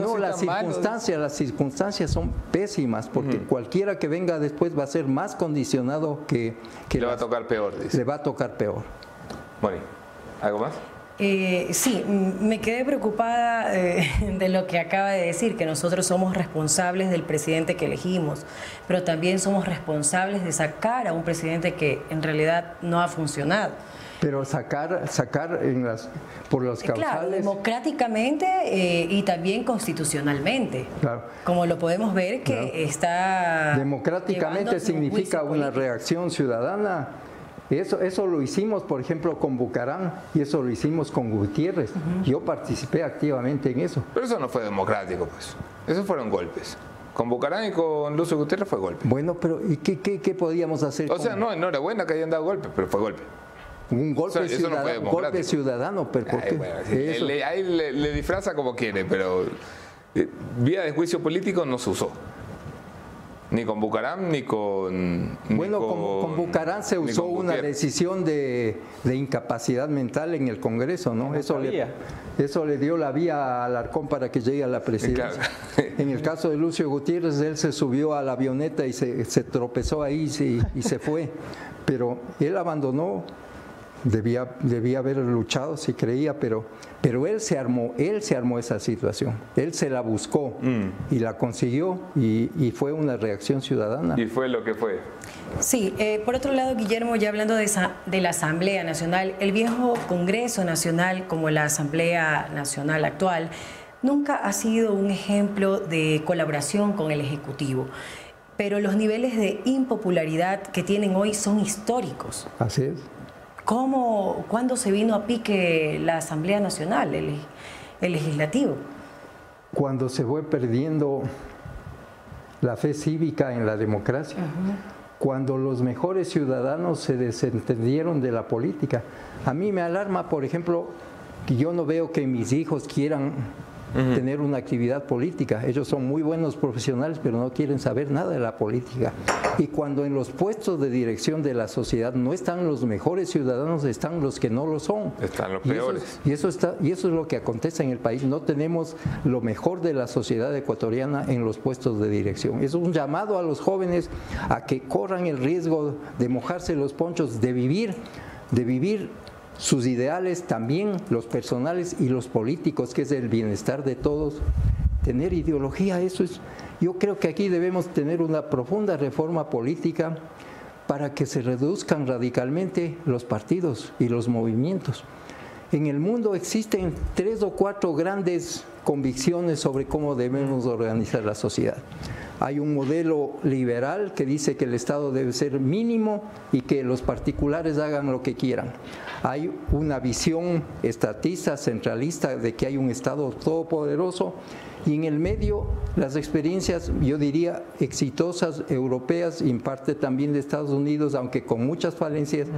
No, las circunstancias, las circunstancias son pésimas, porque cualquiera que venga después va a ser más condicionado que... que le va a tocar peor, dice. Le va a tocar peor. Bueno, ¿algo más? Eh, sí, me quedé preocupada eh, de lo que acaba de decir, que nosotros somos responsables del presidente que elegimos, pero también somos responsables de sacar a un presidente que en realidad no ha funcionado. Pero sacar, sacar en las, por los causales. Claro, democráticamente eh, y también constitucionalmente. Claro. Como lo podemos ver que está. Democráticamente significa una reacción ciudadana eso, eso lo hicimos, por ejemplo, con Bucarán y eso lo hicimos con Gutiérrez. Yo participé activamente en eso. Pero eso no fue democrático, pues. Esos fueron golpes. Con Bucarán y con Lucio Gutiérrez fue golpe. Bueno, pero ¿y qué, qué, podíamos hacer? O sea, no, no era buena que hayan dado golpe, pero fue golpe. Un golpe, ciudadano, golpe ciudadano, pero ¿por qué? ahí le, disfraza como quiere, pero eh, vía de juicio político no se usó. Ni con Bucarán ni con. bueno, con, Bucarán se usó una decisión de, incapacidad mental en el Congreso, ¿no? eso, le, eso le dio la vía al Arcón para que llegue a la presidencia. En el caso de Lucio Gutiérrez, él se subió a la avioneta y se, tropezó ahí y, y se fue. Pero él abandonó debía, debía haber luchado si creía, pero, pero él se armó, él se armó esa situación, él se la buscó mm. y la consiguió y, fue una reacción ciudadana. Y fue lo que fue. Sí, eh, por otro lado, Guillermo, ya hablando de, esa, de la Asamblea Nacional, el viejo Congreso Nacional como la Asamblea Nacional actual, nunca ha sido un ejemplo de colaboración con el Ejecutivo. pero los niveles de impopularidad que tienen hoy son históricos. Así es. ¿Cómo, ¿Cuándo se vino a pique la Asamblea Nacional, el, el legislativo? Cuando se fue perdiendo la fe cívica en la democracia, cuando los mejores ciudadanos se desentendieron de la política. A mí me alarma, por ejemplo, que yo no veo que mis hijos quieran tener una actividad política. Ellos son muy buenos profesionales, pero no quieren saber nada de la política. Y cuando en los puestos de dirección de la sociedad no están los mejores ciudadanos, están los que no lo son. Están los Y eso- peores. y eso, está, y eso es lo que acontece en el país. No tenemos lo mejor de la sociedad ecuatoriana en los puestos de dirección. Es un llamado a los jóvenes a que corran el riesgo de mojarse los ponchos, de vivir, de vivir sus ideales, también los personales y los políticos, que es el bienestar de todos. Tener ideología, eso es. Yo creo que aquí debemos tener una profunda reforma política para que se reduzcan radicalmente los partidos y los movimientos. En el mundo existen tres o cuatro grandes convicciones sobre cómo debemos organizar la sociedad. Hay un modelo liberal que dice que el Estado debe ser mínimo y que los particulares hagan lo que quieran. Hay una visión estatista, centralista, de que hay un Estado todopoderoso y en el medio las experiencias, yo diría, exitosas europeas y en parte también de Estados Unidos, aunque con muchas falencias,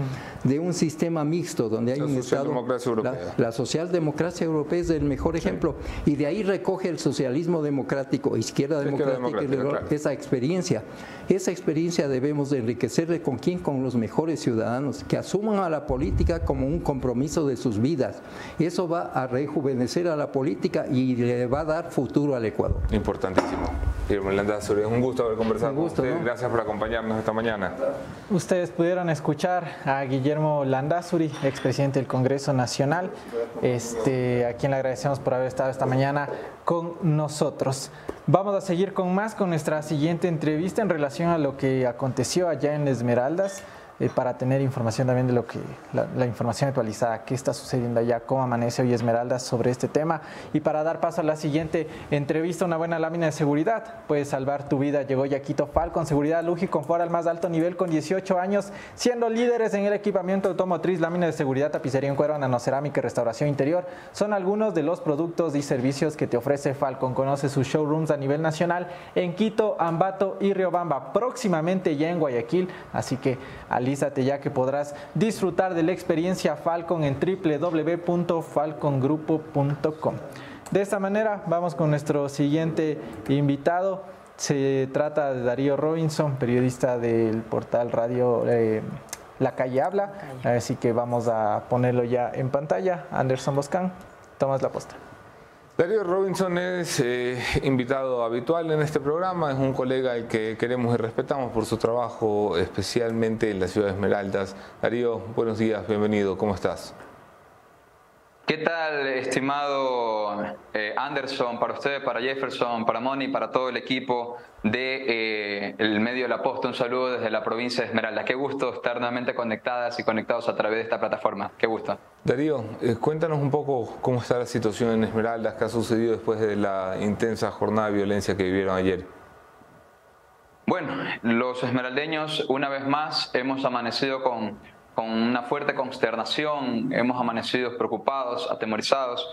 de un sistema mixto donde hay La un Estado... socialdemocracia europea. La, la socialdemocracia europea es el mejor ejemplo y de ahí recoge el socialismo democrático, izquierda democrática, y democrática, claro. esa experiencia. Esa experiencia debemos de enriquecerle con quién, con los mejores ciudadanos, que asuman a la política como un compromiso de sus vidas. Eso va a rejuvenecer a la política y le va a dar futuro al Ecuador. Importantísimo. Guillermo Landazuri, es un gusto haber conversado gusto, con usted. ¿no? Gracias por acompañarnos esta mañana. Ustedes pudieron escuchar a Guillermo Landazuri, expresidente del Congreso Nacional, este, a quien le agradecemos por haber estado esta mañana con nosotros. Vamos a seguir con más con nuestra siguiente entrevista en relación a lo que aconteció allá en Esmeraldas. Eh, para tener información también de lo que la, información actualizada, qué está sucediendo allá, cómo amanece hoy Esmeraldas sobre este tema y para dar paso a la siguiente entrevista, una buena lámina de seguridad puede salvar tu vida. Llegó Yaquito Falcon, seguridad, lujo y confort al más alto nivel con 18 años, siendo líderes en el equipamiento automotriz, lámina de seguridad, tapicería en cuero, nanocerámica y restauración interior. Son algunos de los productos y servicios que te ofrece Falcon. Conoce sus showrooms a nivel nacional en Quito, Ambato y Riobamba, próximamente ya en Guayaquil, así que alízate ya que podrás disfrutar de la experiencia Falcon en www.falcongrupo.com. De esta manera vamos con nuestro siguiente invitado. Se trata de Darío Robinson, periodista del portal radio eh, La Calle Habla. Así que vamos a ponerlo ya en pantalla. Anderson Boscan, tomas la posta. Darío Robinson es eh, invitado habitual en este programa, es un colega al que queremos y respetamos por su trabajo, especialmente en la ciudad de Esmeraldas. Darío, buenos días, bienvenido, ¿cómo estás? ¿Qué tal, estimado eh, Anderson, para usted, para Jefferson, para Moni, para todo el equipo de eh, el medio de la Posta? Un saludo desde la provincia de Esmeralda. Qué gusto estar nuevamente conectadas y conectados a través de esta plataforma. Qué gusto. Darío, eh, cuéntanos un poco cómo está la situación en Esmeraldas, qué ha sucedido después de la intensa jornada de violencia que vivieron ayer. Bueno, los esmeraldeños, una vez más, hemos amanecido con, con una fuerte consternación, hemos amanecido preocupados, atemorizados.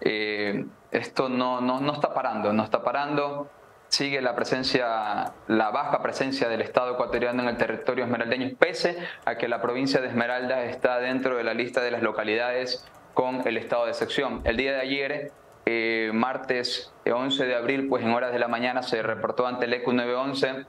Eh, esto no, no, no está parando, no está parando. Sigue la presencia, la baja presencia del Estado ecuatoriano en el territorio esmeraldeño, pese a que la provincia de Esmeralda está dentro de la lista de las localidades con el estado de excepción. El día de ayer, eh, martes 11 de abril, pues en horas de la mañana se reportó ante el ECU 911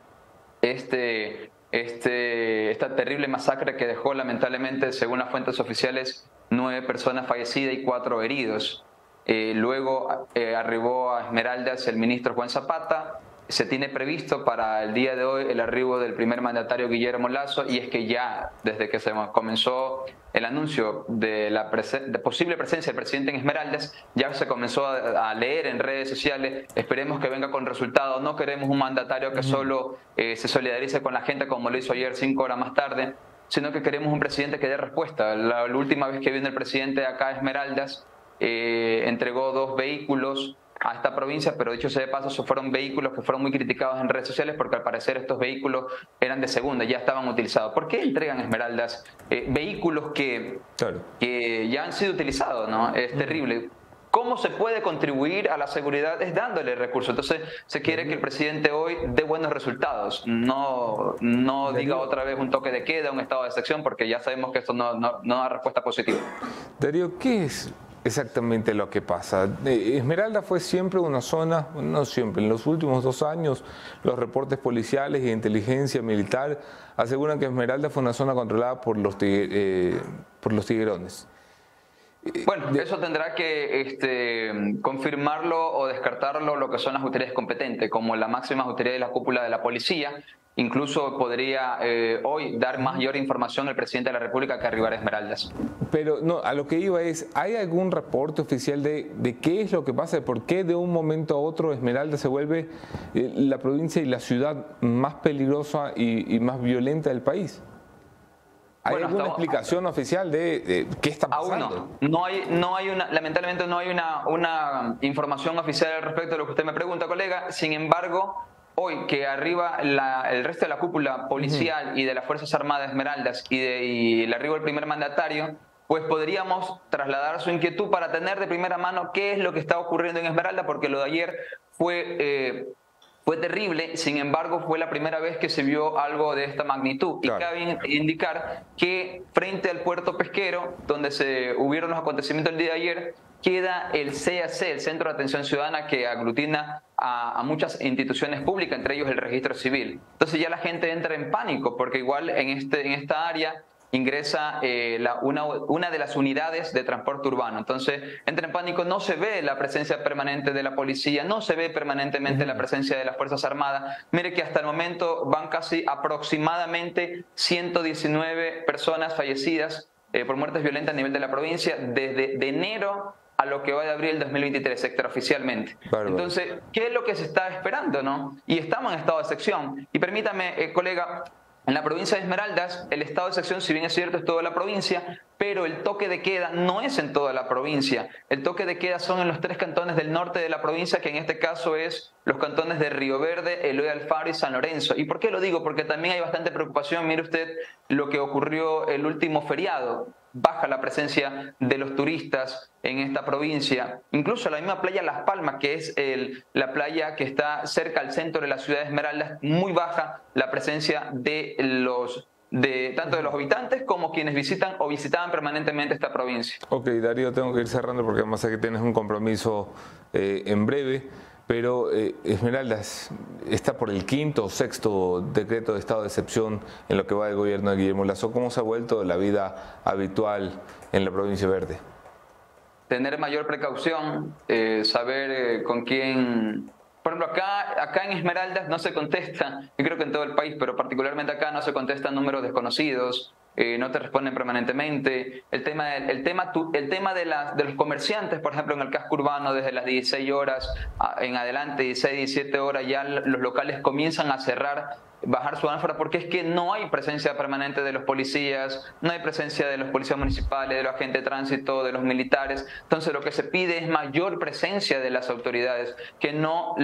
este, este, esta terrible masacre que dejó lamentablemente, según las fuentes oficiales, nueve personas fallecidas y cuatro heridos. Eh, luego eh, arribó a Esmeraldas el ministro Juan Zapata. Se tiene previsto para el día de hoy el arribo del primer mandatario Guillermo Lazo y es que ya desde que se comenzó el anuncio de la presen- de posible presencia del presidente en Esmeraldas, ya se comenzó a, a leer en redes sociales, esperemos que venga con resultados, no queremos un mandatario que solo eh, se solidarice con la gente como lo hizo ayer cinco horas más tarde, sino que queremos un presidente que dé respuesta. La, la última vez que vino el presidente acá a Esmeraldas, eh, entregó dos vehículos a esta provincia, pero dicho sea de paso, fueron vehículos que fueron muy criticados en redes sociales porque al parecer estos vehículos eran de segunda, ya estaban utilizados. ¿Por qué entregan Esmeraldas eh, vehículos que, que ya han sido utilizados? ¿no? Es terrible. ¿Cómo se puede contribuir a la seguridad? Es dándole recursos. Entonces, se quiere que el presidente hoy dé buenos resultados. No, no diga otra vez un toque de queda, un estado de excepción, porque ya sabemos que esto no, no, no da respuesta positiva. Darío, ¿qué es exactamente lo que pasa? Eh, Esmeralda fue siempre una zona, no siempre, en los últimos dos años, los reportes policiales y de inteligencia militar aseguran que Esmeralda fue una zona controlada por los, eh, por los tiguerones. Bueno, eso tendrá que este, confirmarlo o descartarlo lo que son las autoridades competentes, como la máxima autoridad de la cúpula de la policía. Incluso podría eh, hoy dar mayor información el presidente de la República que arribar Esmeraldas. Pero no, a lo que iba es, ¿hay algún reporte oficial de, de qué es lo que pasa? ¿Por qué de un momento a otro Esmeralda se vuelve eh, la provincia y la ciudad más peligrosa y más violenta del país? ¿Hay alguna explicación oficial de, qué está pasando? no. no. hay, no hay una, lamentablemente no hay una, una información oficial al respecto de lo que usted me pregunta, colega. Sin embargo, hoy que arriba el resto de la cúpula policial y de las Fuerzas Armadas Esmeraldas y, de, y el arribo del primer mandatario, pues podríamos trasladar su inquietud para tener de primera mano qué es lo que está ocurriendo en Esmeralda, porque lo de ayer fue eh, fue terrible, sin embargo fue la primera vez que se vio algo de esta magnitud. Y cabe indicar que frente al puerto pesquero, donde se hubieron los acontecimientos el día de ayer, queda el CAC, el Centro de Atención Ciudadana, que aglutina a, muchas instituciones públicas, entre ellos el registro civil. Entonces ya la gente entra en pánico, porque igual en, este, en esta área ingresa eh, una, una, de las unidades de transporte urbano. Entonces, entra en pánico, no se ve la presencia permanente de la policía, no se ve permanentemente la presencia de las Fuerzas Armadas. Mire que hasta el momento van casi aproximadamente 119 personas fallecidas eh, por muertes violentas a nivel de la provincia desde de enero a lo que va de abril del 2023 extraoficialmente. Entonces, ¿qué es lo que se está esperando? no? Y estamos en estado de sección. Y permítame, eh, colega, en la provincia de Esmeraldas, el estado de sección, si bien es cierto, es toda la provincia, pero el toque de queda no es en toda la provincia. El toque de queda son en los tres cantones del norte de la provincia, que en este caso es los cantones de Río Verde, Eloy Alfaro y San Lorenzo. ¿Y por qué lo digo? Porque también hay bastante preocupación. Mire usted lo que ocurrió el último feriado baja la presencia de los turistas en esta provincia. Incluso la misma playa Las Palmas, que es el, la playa que está cerca al centro de la ciudad de Esmeralda, muy baja la presencia de los de tanto de los habitantes como quienes visitan o visitaban permanentemente esta provincia. Ok, Darío, tengo que ir cerrando porque además que tienes un compromiso eh, en breve pero eh, Esmeraldas está por el quinto o sexto decreto de estado de excepción en lo que va del gobierno de Guillermo Lazo. ¿Cómo se ha vuelto la vida habitual en la provincia verde? Tener mayor precaución, eh, saber eh, con quién... Por ejemplo, acá, acá en Esmeraldas no se contesta, yo creo que en todo el país, pero particularmente acá no se contestan números desconocidos, eh, no te responden permanentemente. El tema, el tema, el tema de, de los comerciantes, por ejemplo, en el casco urbano, desde las 16 horas en adelante, 16, 17 horas, ya los locales comienzan a cerrar bajar su ánfora porque es que no hay presencia permanente de los policías, no hay presencia de los policías municipales, de los agentes de tránsito, de los militares. Entonces lo que se pide es mayor presencia de las autoridades, que no,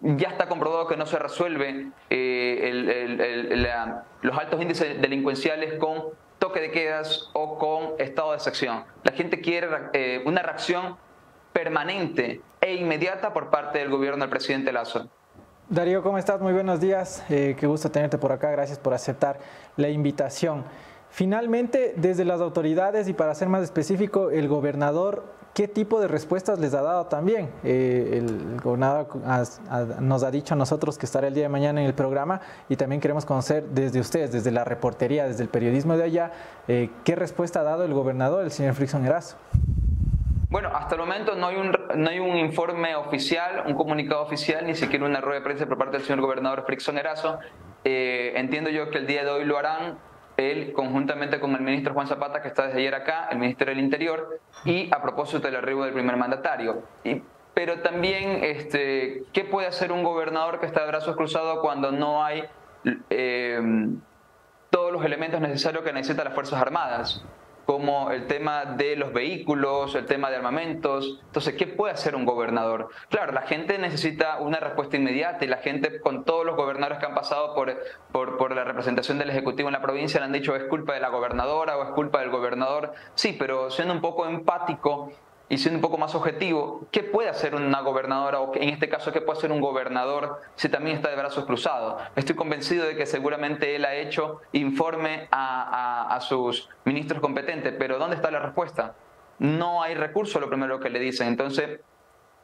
ya está comprobado que no se resuelve eh, los altos índices delincuenciales con toque de quedas o con estado de excepción. La gente quiere eh, una reacción permanente e inmediata por parte del gobierno del presidente Lazo. Darío, ¿cómo estás? Muy buenos días. Eh, qué gusto tenerte por acá. Gracias por aceptar la invitación. Finalmente, desde las autoridades y para ser más específico, el gobernador, ¿qué tipo de respuestas les ha dado también? Eh, el gobernador nos ha dicho a nosotros que estará el día de mañana en el programa y también queremos conocer desde ustedes, desde la reportería, desde el periodismo de allá, eh, ¿qué respuesta ha dado el gobernador, el señor Frickson Erazo? Bueno, hasta el momento no hay, un, no hay un informe oficial, un comunicado oficial, ni siquiera una rueda de prensa por parte del señor gobernador Frickson Erazo. Eh, entiendo yo que el día de hoy lo harán él conjuntamente con el ministro Juan Zapata, que está desde ayer acá, el Ministerio del Interior, y a propósito del arribo del primer mandatario. Pero también, este, ¿qué puede hacer un gobernador que está de brazos cruzados cuando no hay eh, todos los elementos necesarios que necesitan las Fuerzas Armadas? Como el tema de los vehículos, el tema de armamentos. Entonces, ¿qué puede hacer un gobernador? Claro, la gente necesita una respuesta inmediata y la gente con todos los gobernadores que han pasado por, por, por la representación del Ejecutivo en la provincia le han dicho es culpa de la gobernadora o es culpa del gobernador. Sí, pero siendo un poco empático, y siendo un poco más objetivo, ¿qué puede hacer una gobernadora o en este caso qué puede hacer un gobernador si también está de brazos cruzados? Estoy convencido de que seguramente él ha hecho informe a, sus ministros competentes, pero ¿dónde está la respuesta? No hay recurso, lo primero que le dicen. Entonces,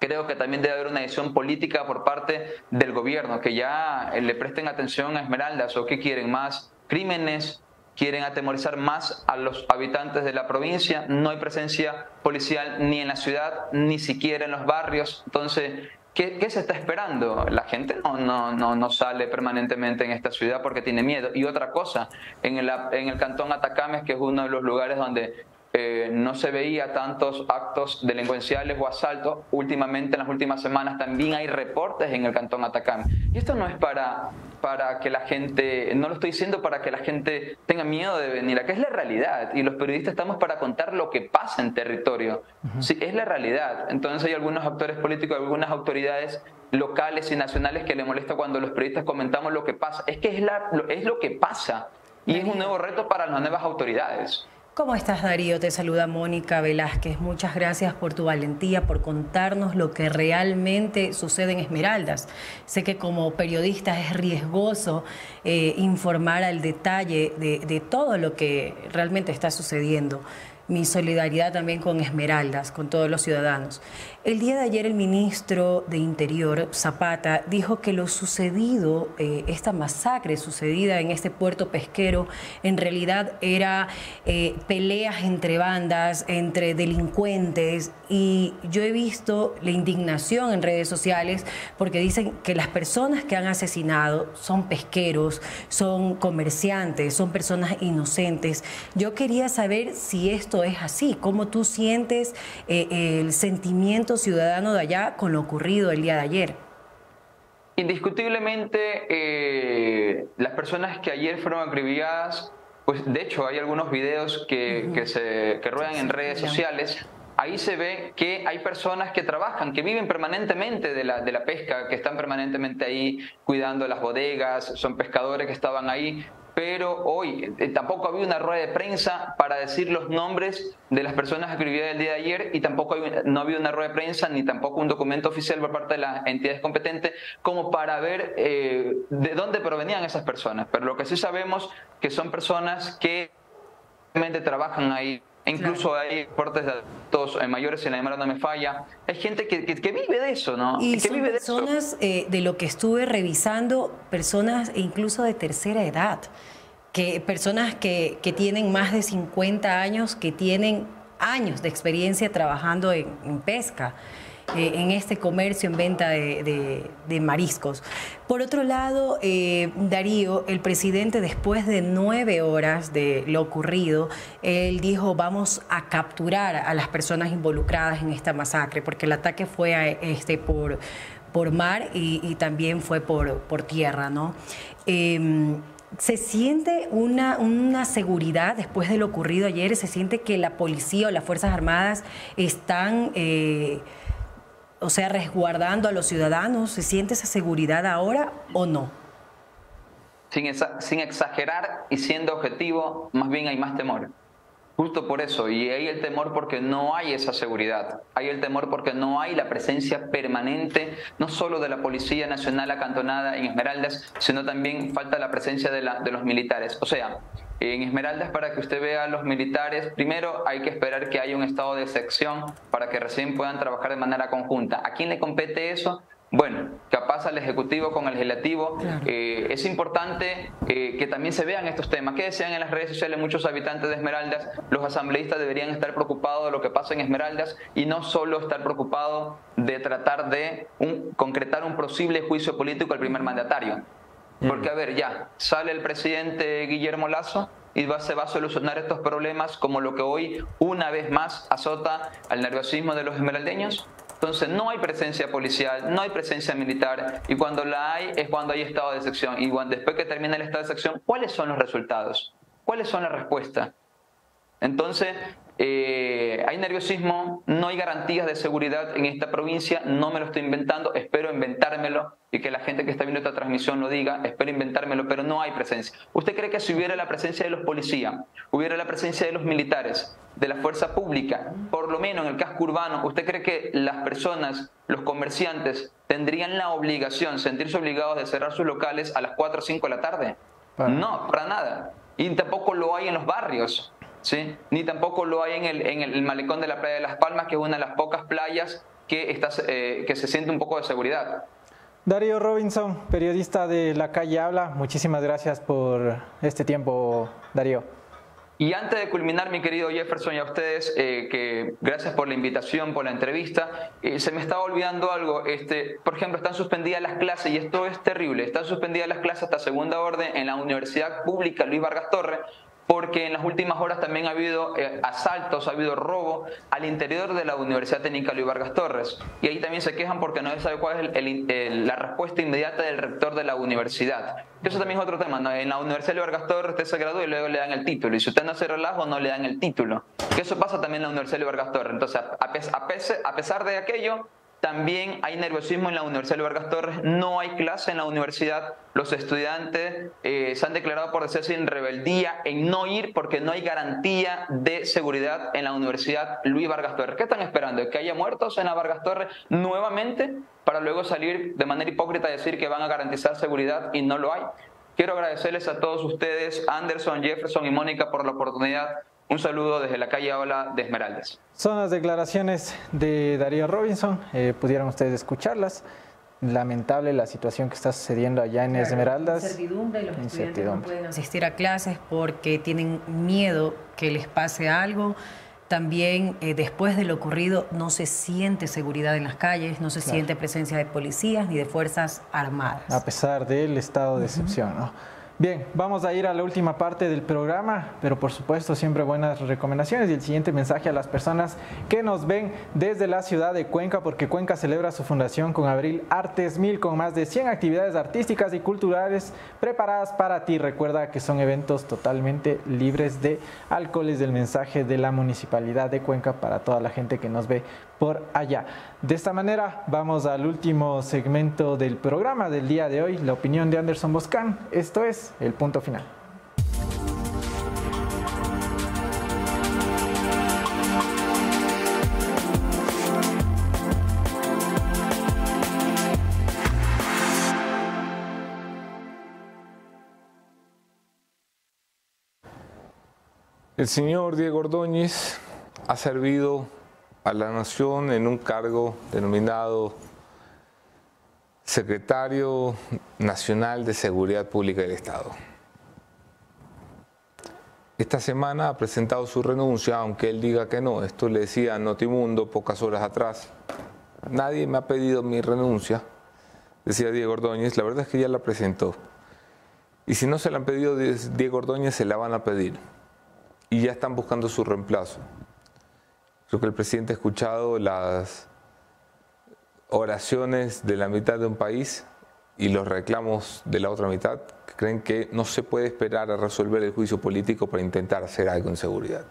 creo que también debe haber una decisión política por parte del gobierno, que ya le presten atención a Esmeraldas o qué quieren más crímenes quieren atemorizar más a los habitantes de la provincia. No hay presencia policial ni en la ciudad, ni siquiera en los barrios. Entonces, ¿qué, se está esperando? La gente no, no, sale permanentemente en esta ciudad porque tiene miedo. Y otra cosa, en el, cantón Atacames, que es uno de los lugares donde eh, no se veía tantos actos delincuenciales o asaltos. Últimamente, en las últimas semanas, también hay reportes en el cantón Atacán. Y esto no es para, para que la gente, no lo estoy diciendo para que la gente tenga miedo de venir, acá es la realidad. Y los periodistas estamos para contar lo que pasa en territorio. Sí, es la realidad. Entonces hay algunos actores políticos, algunas autoridades locales y nacionales que le molesta cuando los periodistas comentamos lo que pasa. Es que es, la, es lo que pasa. Y es un nuevo reto para las nuevas autoridades. ¿Cómo estás, Darío? Te saluda Mónica Velázquez. Muchas gracias por tu valentía, por contarnos lo que realmente sucede en Esmeraldas. Sé que como periodista es riesgoso eh, informar al detalle de todo lo que realmente está sucediendo mi solidaridad también con Esmeraldas, con todos los ciudadanos. El día de ayer el ministro de Interior, Zapata, dijo que lo sucedido, eh, esta masacre sucedida en este puerto pesquero, en realidad era eh, peleas entre bandas, entre delincuentes, y yo he visto la indignación en redes sociales porque dicen que las personas que han asesinado son pesqueros, son comerciantes, son personas inocentes. Yo quería saber si esto es así, cómo tú sientes eh, el sentimiento ciudadano de allá con lo ocurrido el día de ayer? Indiscutiblemente, eh, las personas que ayer fueron acribilladas, pues de hecho hay algunos videos que, que se, que ruedan en redes sociales. Ahí se ve que hay personas que trabajan, que viven permanentemente de la, de la pesca, que están permanentemente ahí cuidando las bodegas, son pescadores que estaban ahí, pero hoy eh, tampoco había una rueda de prensa para decir los nombres de las personas escribidas el día de ayer y tampoco no había una rueda de prensa ni tampoco un documento oficial por parte de las entidades competentes como para ver eh, de dónde provenían esas personas. Pero lo que sí sabemos que son personas que realmente trabajan ahí. Incluso hay reportes de adultos eh, mayores, si la memoria no me falla. Hay gente que, que, vive de eso, ¿no? Y que vive personas, de, de lo que estuve revisando, personas incluso de tercera edad que personas que, que, tienen más de 50 años, que tienen años de experiencia trabajando en, pesca, eh, en este comercio, en venta de, mariscos. Por otro lado, eh, Darío, el presidente, después de nueve horas de lo ocurrido, él dijo, vamos a capturar a las personas involucradas en esta masacre, porque el ataque fue este, por, por mar y, también fue por, por tierra, ¿no? Eh, ¿Se siente una, una, seguridad después de lo ocurrido ayer? ¿Se siente que la policía o las Fuerzas Armadas están, eh, o sea, resguardando a los ciudadanos? ¿Se siente esa seguridad ahora o no? Sin, exagerar y siendo objetivo, más bien hay más temor. Justo por eso, y hay el temor porque no hay esa seguridad, hay el temor porque no hay la presencia permanente, no solo de la Policía Nacional acantonada en Esmeraldas, sino también falta la presencia de los militares. O sea, en Esmeraldas, para que usted vea a los militares, primero hay que esperar que haya un estado de sección para que recién puedan trabajar de manera conjunta. ¿A quién le compete eso? Bueno, capaz al Ejecutivo con el Legislativo. Eh, es importante eh, que también se vean estos temas. ¿Qué decían en las redes sociales muchos habitantes de Esmeraldas? Los asambleístas deberían estar preocupados de lo que pasa en Esmeraldas y no solo estar preocupados de tratar de concretar un posible juicio político al primer mandatario. Porque, a ver, ya, sale el presidente Guillermo Lazo y va, se va a solucionar estos problemas como lo que hoy una vez más azota al nerviosismo de los esmeraldeños. Entonces no hay presencia policial, no hay presencia militar y cuando la hay es cuando hay estado de sección. Y cuando, después que termina el estado de sección, ¿cuáles son los resultados? ¿Cuáles son las respuestas? Entonces, eh, hay nerviosismo, no hay garantías de seguridad en esta provincia, no me lo estoy inventando, espero inventármelo y que la gente que está viendo esta transmisión lo diga, espero inventármelo, pero no hay presencia. ¿Usted cree que si hubiera la presencia de los policías, hubiera la presencia de los militares, de la fuerza pública, por lo menos en el casco urbano, ¿usted cree que las personas, los comerciantes, tendrían la obligación, sentirse obligados de cerrar sus locales a las 4 o 5 de la tarde? No, para nada. Y tampoco lo hay en los barrios. ¿Sí? ni tampoco lo hay en el, en el malecón de la playa de Las Palmas, que es una de las pocas playas que, está, eh, que se siente un poco de seguridad. Darío Robinson, periodista de La Calle Habla, muchísimas gracias por este tiempo, Darío. Y antes de culminar, mi querido Jefferson, y a ustedes, eh, que gracias por la invitación, por la entrevista, eh, se me estaba olvidando algo. Este, por ejemplo, están suspendidas las clases, y esto es terrible, están suspendidas las clases hasta segunda orden en la Universidad Pública Luis Vargas Torres, porque en las últimas horas también ha habido eh, asaltos, ha habido robo al interior de la Universidad Técnica Luis Vargas Torres. Y ahí también se quejan porque no se sabe cuál es la respuesta inmediata del rector de la universidad. Eso también es otro tema. En la Universidad Luis Vargas Torres usted se gradúa y luego le dan el título. Y si usted no hace relajo, no le dan el título. Que eso pasa también en la Universidad Luis Vargas Torres. Entonces, a pesar de aquello, también hay nerviosismo en la Universidad de Vargas Torres, no hay clase en la universidad, los estudiantes eh, se han declarado por decirse en rebeldía, en no ir porque no hay garantía de seguridad en la Universidad Luis Vargas Torres. ¿Qué están esperando? ¿Que haya muertos en la Vargas Torres nuevamente para luego salir de manera hipócrita y decir que van a garantizar seguridad y no lo hay? Quiero agradecerles a todos ustedes, Anderson, Jefferson y Mónica, por la oportunidad un saludo desde la calle Ola de Esmeraldas. Son las declaraciones de Darío Robinson, eh, pudieron ustedes escucharlas. Lamentable la situación que está sucediendo allá en Esmeraldas. Incertidumbre, los estudiantes no pueden asistir a clases porque tienen miedo que les pase algo. También eh, después de lo ocurrido no se siente seguridad en las calles, no se siente presencia de policías ni de fuerzas armadas. A pesar del estado de excepción, ¿no? Bien, vamos a ir a la última parte del programa, pero por supuesto siempre buenas recomendaciones y el siguiente mensaje a las personas que nos ven desde la ciudad de Cuenca, porque Cuenca celebra su fundación con Abril Artes Mil, con más de 100 actividades artísticas y culturales preparadas para ti. Recuerda que son eventos totalmente libres de alcoholes del mensaje de la Municipalidad de Cuenca para toda la gente que nos ve por allá. De esta manera vamos al último segmento del programa del día de hoy, la opinión de Anderson Boscan. Esto es el punto final. El señor Diego Ordóñez ha servido a la nación en un cargo denominado Secretario Nacional de Seguridad Pública del Estado. Esta semana ha presentado su renuncia, aunque él diga que no. Esto le decía Notimundo pocas horas atrás. Nadie me ha pedido mi renuncia, decía Diego Ordóñez. La verdad es que ya la presentó. Y si no se la han pedido Diego Ordóñez, se la van a pedir. Y ya están buscando su reemplazo. Creo que el presidente ha escuchado las oraciones de la mitad de un país y los reclamos de la otra mitad que creen que no se puede esperar a resolver el juicio político para intentar hacer algo en seguridad.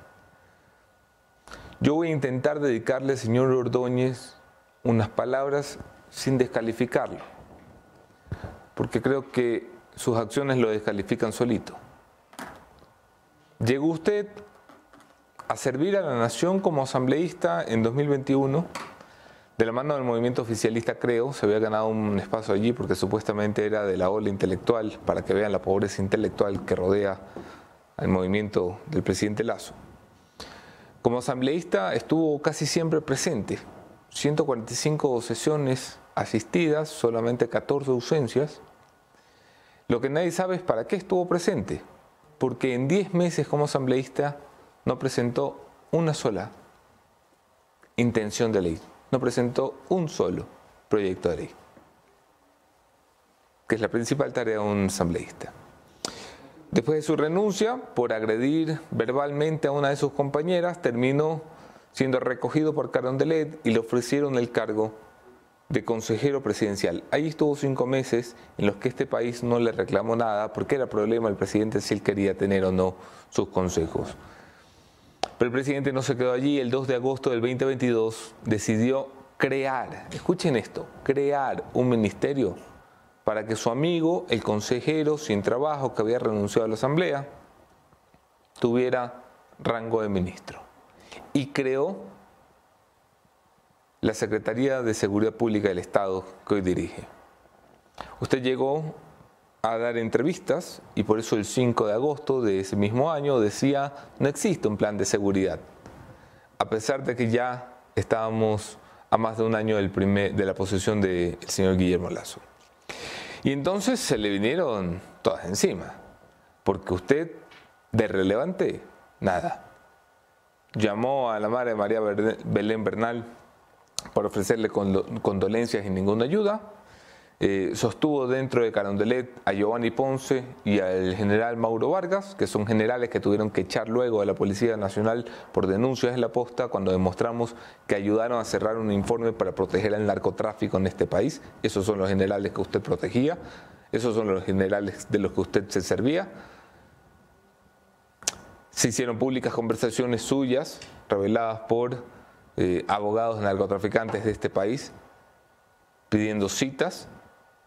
Yo voy a intentar dedicarle, señor Ordóñez, unas palabras sin descalificarlo, porque creo que sus acciones lo descalifican solito. Llegó usted a servir a la nación como asambleísta en 2021. De la mano del movimiento oficialista, creo, se había ganado un espacio allí porque supuestamente era de la ola intelectual, para que vean la pobreza intelectual que rodea al movimiento del presidente Lazo. Como asambleísta estuvo casi siempre presente, 145 sesiones asistidas, solamente 14 ausencias. Lo que nadie sabe es para qué estuvo presente, porque en 10 meses como asambleísta no presentó una sola intención de ley, no presentó un solo proyecto de ley, que es la principal tarea de un asambleísta. Después de su renuncia por agredir verbalmente a una de sus compañeras, terminó siendo recogido por Carondelet y le ofrecieron el cargo de consejero presidencial. Ahí estuvo cinco meses en los que este país no le reclamó nada porque era problema el presidente si él quería tener o no sus consejos. Pero el presidente no se quedó allí. El 2 de agosto del 2022 decidió crear, escuchen esto, crear un ministerio para que su amigo, el consejero sin trabajo que había renunciado a la asamblea, tuviera rango de ministro. Y creó la Secretaría de Seguridad Pública del Estado que hoy dirige. Usted llegó a dar entrevistas y por eso el 5 de agosto de ese mismo año decía no existe un plan de seguridad, a pesar de que ya estábamos a más de un año del primer, de la posesión del señor Guillermo Lazo. Y entonces se le vinieron todas encima, porque usted de relevante, nada. Llamó a la madre María Belén Bernal para ofrecerle condolencias y ninguna ayuda eh, sostuvo dentro de Carondelet a Giovanni Ponce y al general Mauro Vargas, que son generales que tuvieron que echar luego a la Policía Nacional por denuncias en la posta cuando demostramos que ayudaron a cerrar un informe para proteger el narcotráfico en este país. Esos son los generales que usted protegía, esos son los generales de los que usted se servía. Se hicieron públicas conversaciones suyas, reveladas por eh, abogados narcotraficantes de este país, pidiendo citas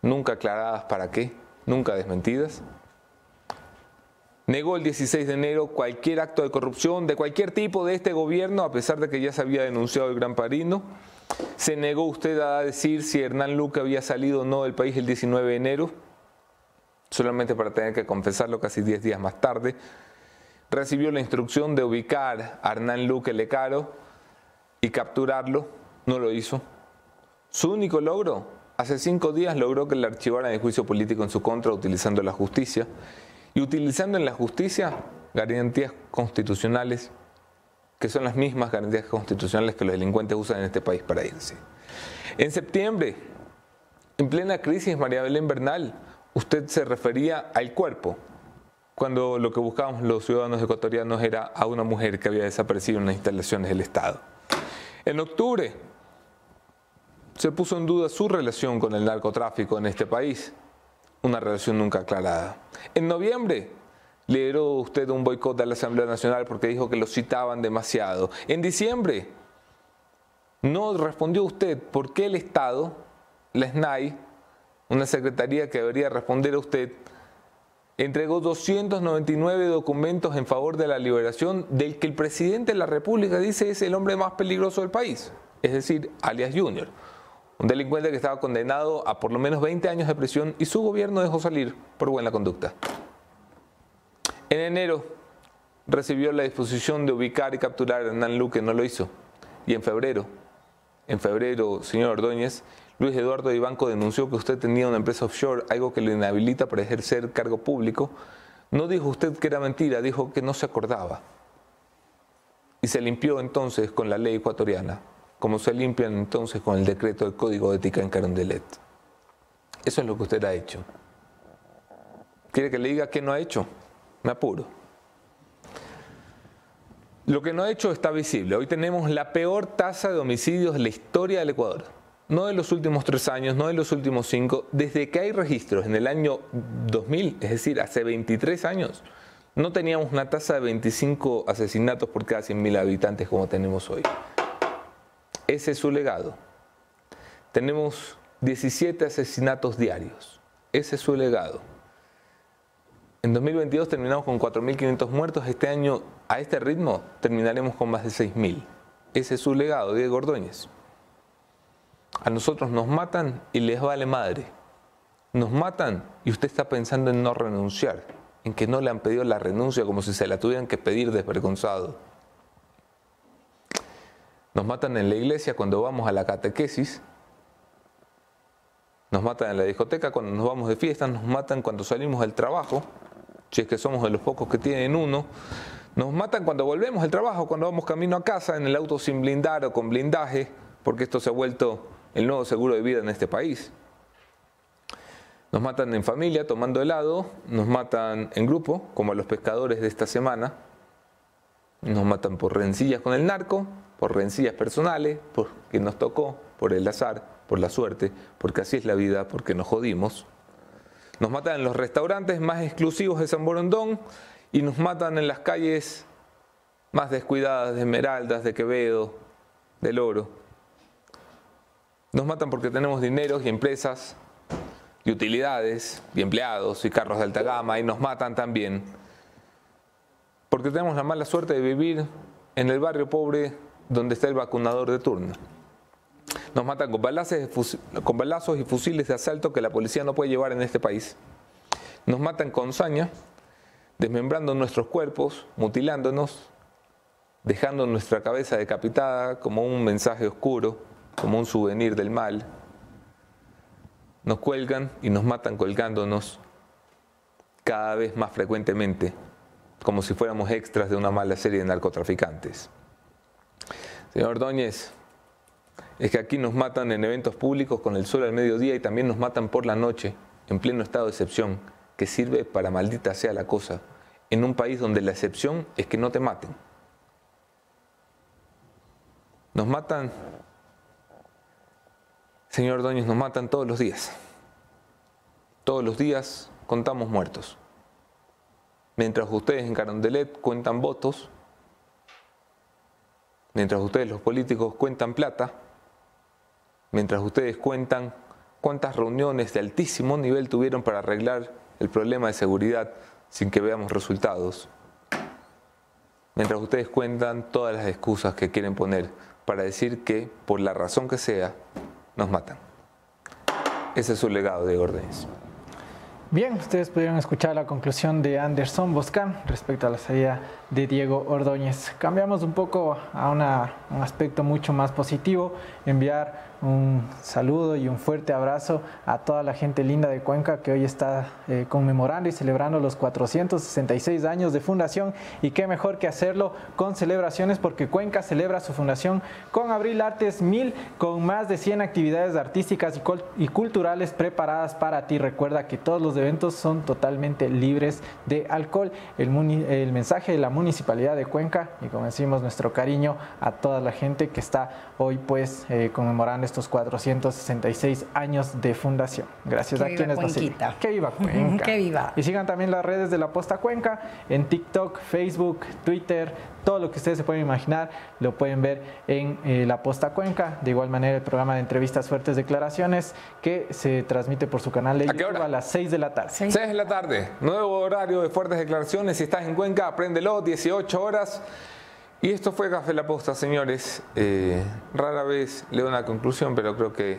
nunca aclaradas para qué, nunca desmentidas. Negó el 16 de enero cualquier acto de corrupción de cualquier tipo de este gobierno, a pesar de que ya se había denunciado el Gran Parino. Se negó usted a decir si Hernán Luque había salido o no del país el 19 de enero, solamente para tener que confesarlo casi 10 días más tarde. Recibió la instrucción de ubicar a Hernán Luque Lecaro y capturarlo, no lo hizo. Su único logro Hace cinco días logró que le archivaran el juicio político en su contra utilizando la justicia y utilizando en la justicia garantías constitucionales que son las mismas garantías constitucionales que los delincuentes usan en este país para irse. En septiembre, en plena crisis, María Belén Bernal, usted se refería al cuerpo, cuando lo que buscábamos los ciudadanos ecuatorianos era a una mujer que había desaparecido en las instalaciones del Estado. En octubre, se puso en duda su relación con el narcotráfico en este país, una relación nunca aclarada. En noviembre lideró usted un boicot a la Asamblea Nacional porque dijo que lo citaban demasiado. En diciembre no respondió usted por qué el Estado, la SNAI, una secretaría que debería responder a usted, entregó 299 documentos en favor de la liberación del que el presidente de la República dice es el hombre más peligroso del país, es decir, alias Junior un delincuente que estaba condenado a por lo menos 20 años de prisión y su gobierno dejó salir por buena conducta. En enero recibió la disposición de ubicar y capturar a Hernán Luque, no lo hizo. Y en febrero, en febrero, señor Ordóñez, Luis Eduardo Ibanco denunció que usted tenía una empresa offshore, algo que lo inhabilita para ejercer cargo público. No dijo usted que era mentira, dijo que no se acordaba. Y se limpió entonces con la ley ecuatoriana como se limpian entonces con el decreto del Código de Ética en Carondelet. Eso es lo que usted ha hecho. ¿Quiere que le diga qué no ha hecho? Me apuro. Lo que no ha hecho está visible. Hoy tenemos la peor tasa de homicidios de la historia del Ecuador. No de los últimos tres años, no de los últimos cinco. Desde que hay registros en el año 2000, es decir, hace 23 años, no teníamos una tasa de 25 asesinatos por cada 100.000 habitantes como tenemos hoy. Ese es su legado. Tenemos 17 asesinatos diarios. Ese es su legado. En 2022 terminamos con 4.500 muertos. Este año, a este ritmo, terminaremos con más de 6.000. Ese es su legado, Diego Ordóñez. A nosotros nos matan y les vale madre. Nos matan y usted está pensando en no renunciar, en que no le han pedido la renuncia como si se la tuvieran que pedir desvergonzado. Nos matan en la iglesia cuando vamos a la catequesis. Nos matan en la discoteca cuando nos vamos de fiesta. Nos matan cuando salimos del trabajo. Si es que somos de los pocos que tienen uno. Nos matan cuando volvemos del trabajo, cuando vamos camino a casa en el auto sin blindar o con blindaje, porque esto se ha vuelto el nuevo seguro de vida en este país. Nos matan en familia tomando helado, nos matan en grupo, como a los pescadores de esta semana. Nos matan por rencillas con el narco, por rencillas personales, porque nos tocó, por el azar, por la suerte, porque así es la vida, porque nos jodimos. Nos matan en los restaurantes más exclusivos de San Borondón y nos matan en las calles más descuidadas de Esmeraldas, de Quevedo, del Oro. Nos matan porque tenemos dinero y empresas y utilidades y empleados y carros de alta gama y nos matan también porque tenemos la mala suerte de vivir en el barrio pobre donde está el vacunador de turno. Nos matan con, con balazos y fusiles de asalto que la policía no puede llevar en este país. Nos matan con saña, desmembrando nuestros cuerpos, mutilándonos, dejando nuestra cabeza decapitada como un mensaje oscuro, como un souvenir del mal. Nos cuelgan y nos matan colgándonos cada vez más frecuentemente, como si fuéramos extras de una mala serie de narcotraficantes. Señor Ordóñez, es que aquí nos matan en eventos públicos con el sol al mediodía y también nos matan por la noche, en pleno estado de excepción, que sirve para maldita sea la cosa, en un país donde la excepción es que no te maten. Nos matan, señor Ordóñez, nos matan todos los días. Todos los días contamos muertos. Mientras ustedes en Carondelet cuentan votos, mientras ustedes los políticos cuentan plata, mientras ustedes cuentan cuántas reuniones de altísimo nivel tuvieron para arreglar el problema de seguridad sin que veamos resultados, mientras ustedes cuentan todas las excusas que quieren poner para decir que, por la razón que sea, nos matan. Ese es su legado de órdenes. Bien, ustedes pudieron escuchar la conclusión de Anderson Boscan respecto a la salida de Diego Ordóñez. Cambiamos un poco a un aspecto mucho más positivo, enviar un saludo y un fuerte abrazo a toda la gente linda de Cuenca que hoy está eh, conmemorando y celebrando los 466 años de fundación y qué mejor que hacerlo con celebraciones porque Cuenca celebra su fundación con Abril Artes 1000 con más de 100 actividades artísticas y, culturales preparadas para ti. Recuerda que todos los eventos son totalmente libres de alcohol. El, el mensaje de la Municipalidad de Cuenca y como decimos nuestro cariño a toda la gente que está hoy pues eh, conmemorando estos 466 años de fundación. Gracias a quienes nos siguen. Que viva Cuenca. que viva. Y sigan también las redes de la Posta Cuenca en TikTok, Facebook, Twitter, todo lo que ustedes se pueden imaginar lo pueden ver en eh, la Posta Cuenca. De igual manera el programa de entrevistas fuertes declaraciones que se transmite por su canal de YouTube a las 6 de la tarde. 6 de la tarde, nuevo horario de fuertes declaraciones. Si estás en Cuenca, apréndelo, 18 horas. Y esto fue Café La Posta, señores. Eh, rara vez leo una conclusión, pero creo que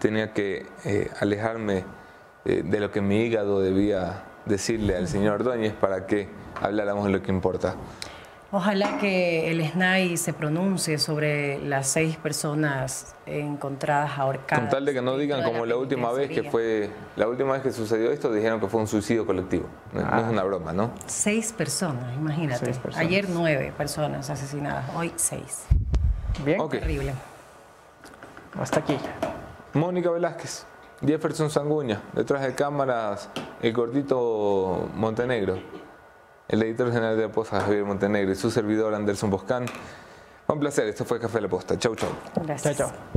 tenía que eh, alejarme eh, de lo que mi hígado debía decirle al señor Ordóñez para que habláramos de lo que importa. Ojalá que el SNAI se pronuncie sobre las seis personas encontradas ahorcadas. Con tal de que no digan como la, última vez que fue, la última vez que sucedió esto, dijeron que fue un suicidio colectivo. No, es ah. una broma, ¿no? Seis personas, imagínate. Ayer nueve personas asesinadas, hoy seis. Bien. Terrible. Hasta aquí. Mónica Velázquez, Jefferson Sanguña, detrás de cámaras, el gordito Montenegro el editor general de la Posta, Javier Montenegro, y su servidor Anderson Boscán. Un placer, esto fue Café de la Posta. Chau, chau. Gracias. Chau, chau.